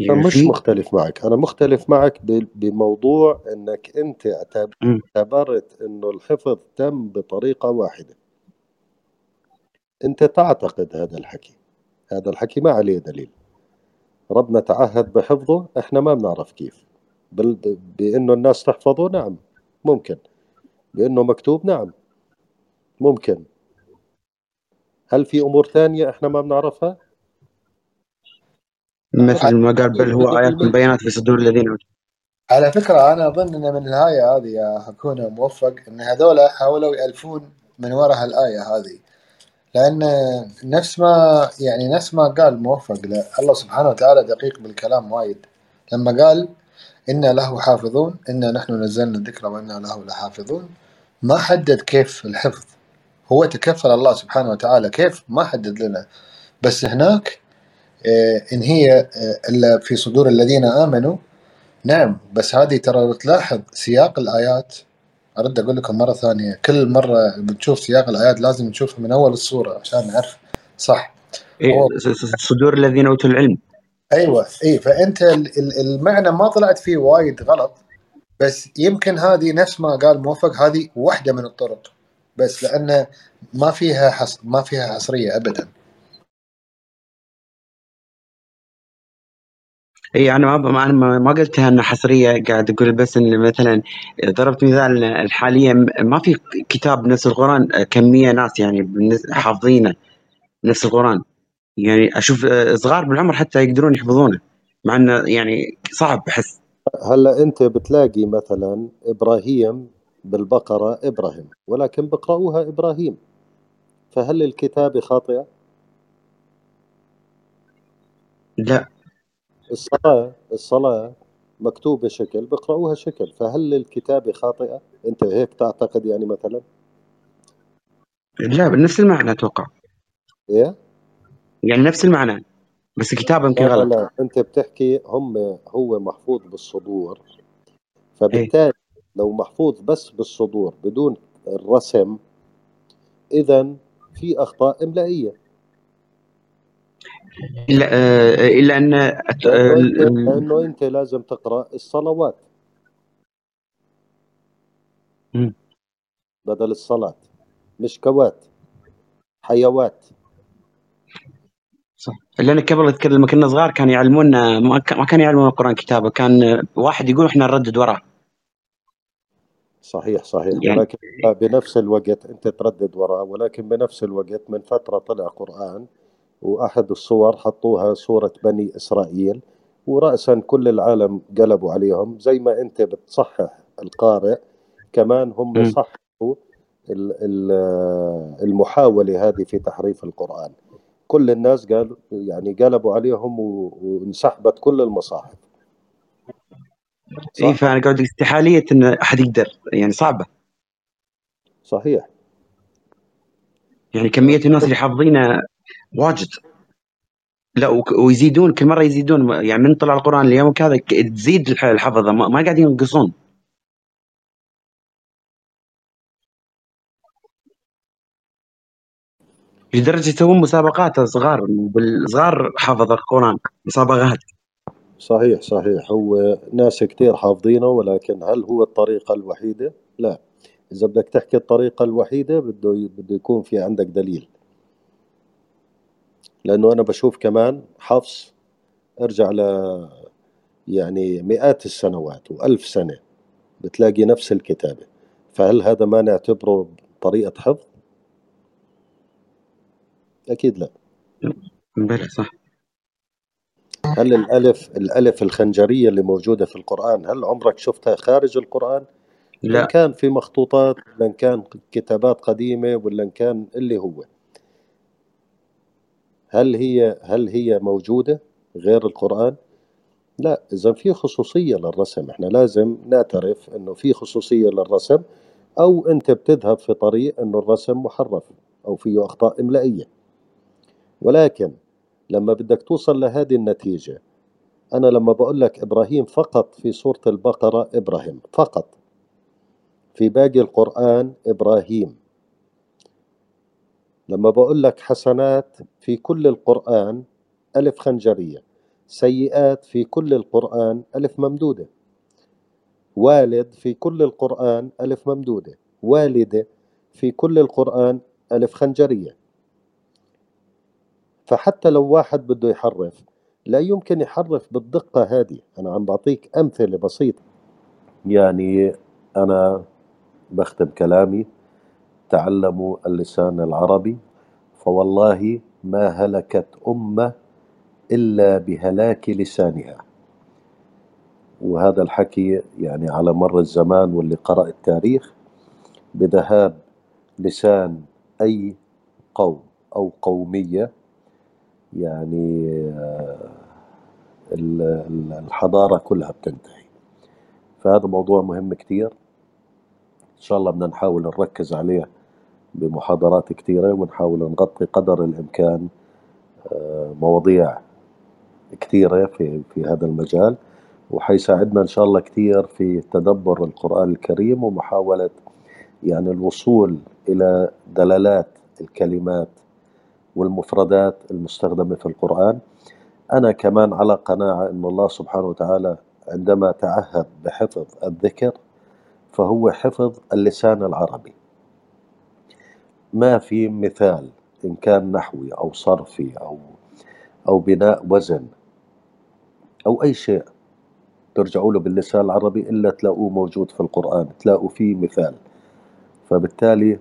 مش مختلف معك. أنا مختلف معك بموضوع أنك أنت اعتب- مم. اعتبرت أنه الحفظ تم بطريقة واحدة. أنت تعتقد هذا الحكي. هذا الحكي ما عليه دليل. ربنا تعهد بحفظه إحنا ما بنعرف كيف. بل بأنه الناس تحفظه نعم. ممكن. بأنه مكتوب نعم. ممكن. هل في أمور ثانية إحنا ما بنعرفها؟ مثل ما قال بل هو آيات بينات في صدور الذين على فكرة أنا أظن أن من الآية هذه يا حكونا موفق أن هذول حاولوا يألفون من وراء الآية هذه. لأن نفس ما يعني نفس ما قال موفق لا الله سبحانه وتعالى دقيق بالكلام وايد. لما قال إنا له حافظون إنا نحن نزلنا الذكر وإنا له لحافظون ما حدد كيف الحفظ. هو تكفل الله سبحانه وتعالى كيف؟ ما حدد لنا. بس هناك إن هي آه، إلا في صدور الذين آمنوا. نعم بس هذه ترى تلاحظ سياق الآيات. أرد أقول لكم مرة ثانية كل مرة بنشوف سياق الآيات لازم نشوفها من أول السورة عشان نعرف. صح. إيه صدور الذين أوتوا العلم. أيوة. إي فأنت ال- ال- المعنى ما طلعت فيه وايد غلط بس يمكن هذه نفس ما قال موفق هذه واحدة من الطرق. بس لأن ما فيها حص... ما فيها حصرية أبدا. اي أنا ما ما ما ما قلتها انها حصرية قاعد أقول بس إن مثلا ضربت مثال حاليا ما في كتاب نفس القرآن كمية ناس يعني بالنس- حافظينه نفس القرآن. يعني أشوف صغار بالعمر حتى يقدرون يحفظونه مع إنه يعني صعب احس هلأ أنت بتلاقي مثلا إبراهيم بالبقرة إبراهيم ولكن بقرأوها إبراهيم. فهل الكتابة خاطئة؟ لا. الصلاة الصلاة مكتوبة شكل بقرأوها شكل. فهل الكتابة خاطئة؟ أنت هيك تعتقد يعني مثلا؟ لا بنفس المعنى أتوقع. إيه؟ يعني نفس المعنى بس كتابه يمكن غلط. لا. أنت بتحكي هم هو محفوظ بالصدور. إيه. فبالتالي لو محفوظ بس بالصدور بدون الرسم إذا في أخطاء إملائية. إلا آه، إلا أن آه، لأنه أنت لازم تقرأ الصلوات. بدل الصلاة. مش كوات حيوات. صح. لأن قبل اذكر لما كنا صغار كانوا يعلمونا ما كان يعلمونا القرآن كتابه كان واحد يقول إحنا نردد وراه. صحيح صحيح. يعني ولكن بنفس الوقت أنت تردد وراه ولكن بنفس الوقت من فترة طلع قرآن وأحد الصور حطوها صورة بني إسرائيل ورأسا كل العالم قلبوا عليهم زي ما أنت بتصحح القارئ كمان هم. صححوا ال- ال- المحاولة هذه في تحريف القرآن كل الناس قالوا يعني قلبوا عليهم وانسحبت كل المصاحف اي؟ فأنا قاعد استحالية إن أحد يقدر يعني صعبة صحيح يعني كمية الناس اللي حافظينه واجد. لا ويزيدون كل مرة يزيدون. يعني من طلع القرآن اليوم كذا تزيد الح- الحفظة. ما, ما قاعدين ينقصون. لدرجة يسوون مسابقات صغار بالصغار حفظ القرآن. مسابقات. صحيح صحيح. هو ناس كتير حافظينه ولكن هل هو الطريقة الوحيدة؟ لا. إذا بدك تحكي الطريقة الوحيدة بده بده يكون في عندك دليل. لأنه أنا بشوف كمان حفص ارجع ل يعني مئات السنوات وألف سنة بتلاقي نفس الكتابة. فهل هذا ما نعتبره طريقة حفظ؟ أكيد لا. بلى صح. هل الألف الألف الخنجرية اللي موجودة في القرآن هل عمرك شفتها خارج القرآن؟ إن لا كان في مخطوطات ولا إن كان كتابات قديمة ولا إن كان اللي هو. هل هي هل هي موجودة غير القرآن؟ لا إذا في خصوصية للرسم. إحنا لازم نعترف إنه في خصوصية للرسم أو أنت بتذهب في طريق إنه الرسم محرف أو فيه أخطاء إملائية. ولكن لما بدك توصل لهذه النتيجة أنا لما بقول لك إبراهيم فقط في سورة البقرة إبراهيم فقط. في باقي القرآن إبراهيم. لما بقول لك حسنات في كل القرآن ألف خنجرية سيئات في كل القرآن ألف ممدودة. والد في كل القرآن ألف ممدودة. والدة في كل القرآن ألف خنجرية. فحتى لو واحد بده يحرف لا يمكن يحرف بالدقة هذه. أنا عم بعطيك أمثلة بسيطة. يعني أنا بختم كلامي. تعلموا اللسان العربي فوالله ما هلكت أمة إلا بهلاك لسانها. وهذا الحكي يعني على مر الزمان واللي قرأ التاريخ بذهاب لسان أي قوم أو قومية. يعني آه، ال- ال- الحضارة كلها بتنتهي. فهذا موضوع مهم كتير. إن شاء الله بدنا نحاول نركز عليه بمحاضرات كتيرة ونحاول نغطي قدر الإمكان آه، مواضيع كثيرة في في هذا المجال. وحيساعدنا إن شاء الله كثير في تدبر القرآن الكريم ومحاولة يعني الوصول إلى دلالات الكلمات والمفردات المستخدمة في القرآن. أنا كمان على قناعة أن الله سبحانه وتعالى عندما تعهد بحفظ الذكر فهو حفظ اللسان العربي. ما في مثال إن كان نحوي أو صرفي أو أو بناء وزن أو أي شيء ترجعوا له باللسان العربي إلا تلاقوه موجود في القرآن تلاقوا فيه مثال. فبالتالي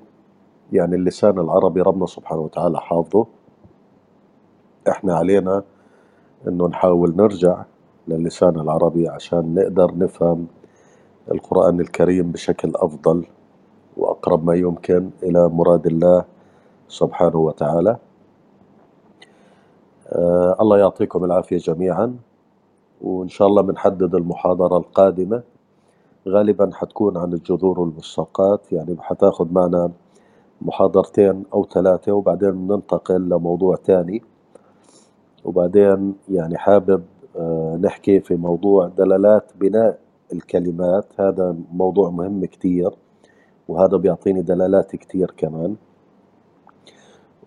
يعني اللسان العربي ربنا سبحانه وتعالى حافظه. إحنا علينا إنه نحاول نرجع للسان العربي عشان نقدر نفهم القرآن الكريم بشكل أفضل. وأقرب ما يمكن إلى مراد الله سبحانه وتعالى. آه، الله يعطيكم العافية جميعا وإن شاء الله بنحدد المحاضرة القادمة. غالبا حتكون عن الجذور والمشتقات يعني حتاخد معنا محاضرتين أو ثلاثة وبعدين ننتقل لموضوع تاني. وبعدين يعني حابب آه، نحكي في موضوع دلالات بناء الكلمات. هذا موضوع مهم كتير. وهذا بيعطيني دلالات كتير كمان.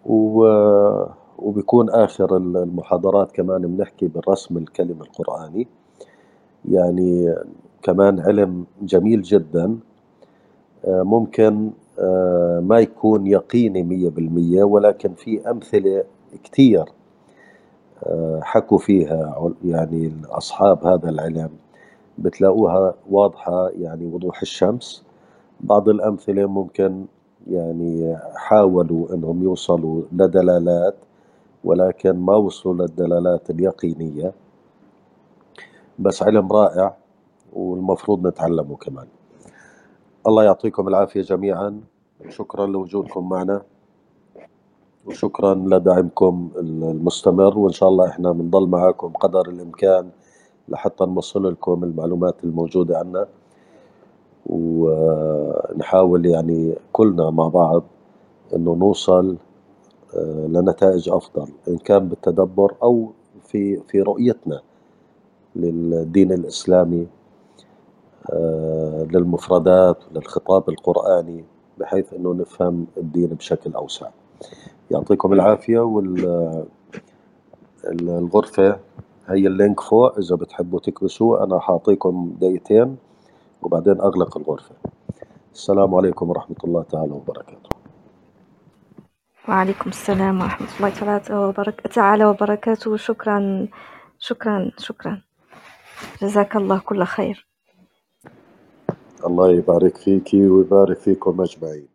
و آخر المحاضرات كمان بنحكي بالرسم الكلمة القرآني. يعني كمان علم جميل جدا. آه، ممكن آه، ما يكون يقيني مية بالمية ولكن في أمثلة كتير آه، حكوا فيها يعني أصحاب هذا العلم. بتلاقوها واضحة يعني وضوح الشمس. بعض الأمثلة ممكن يعني حاولوا أنهم يوصلوا لدلالات ولكن ما وصلوا للدلالات اليقينية. بس علم رائع والمفروض نتعلمه كمان. الله يعطيكم العافية جميعا. شكرا لوجودكم معنا. وشكرا لدعمكم المستمر. وإن شاء الله إحنا بنضل معاكم قدر الإمكان لحتى نوصل لكم المعلومات الموجودة عنا. ونحاول يعني كلنا مع بعض إنه نوصل آه، لنتائج أفضل إن كان بالتدبر أو في في رؤيتنا للدين الإسلامي آه، للمفردات للخطاب القرآني بحيث إنه نفهم الدين بشكل أوسع. يعطيكم العافية والغرفه هي اللينك فوق إذا بتحبوا تكبسوا أنا حاعطيكم دقيقتين. وبعدين أغلق الغرفة. السلام عليكم ورحمة الله تعالى وبركاته. وعليكم السلام ورحمة الله تعالى وبركاته شكرا شكرا شكرا. جزاك الله كل خير. الله يبارك فيكي ويبارك فيكم أجمعين.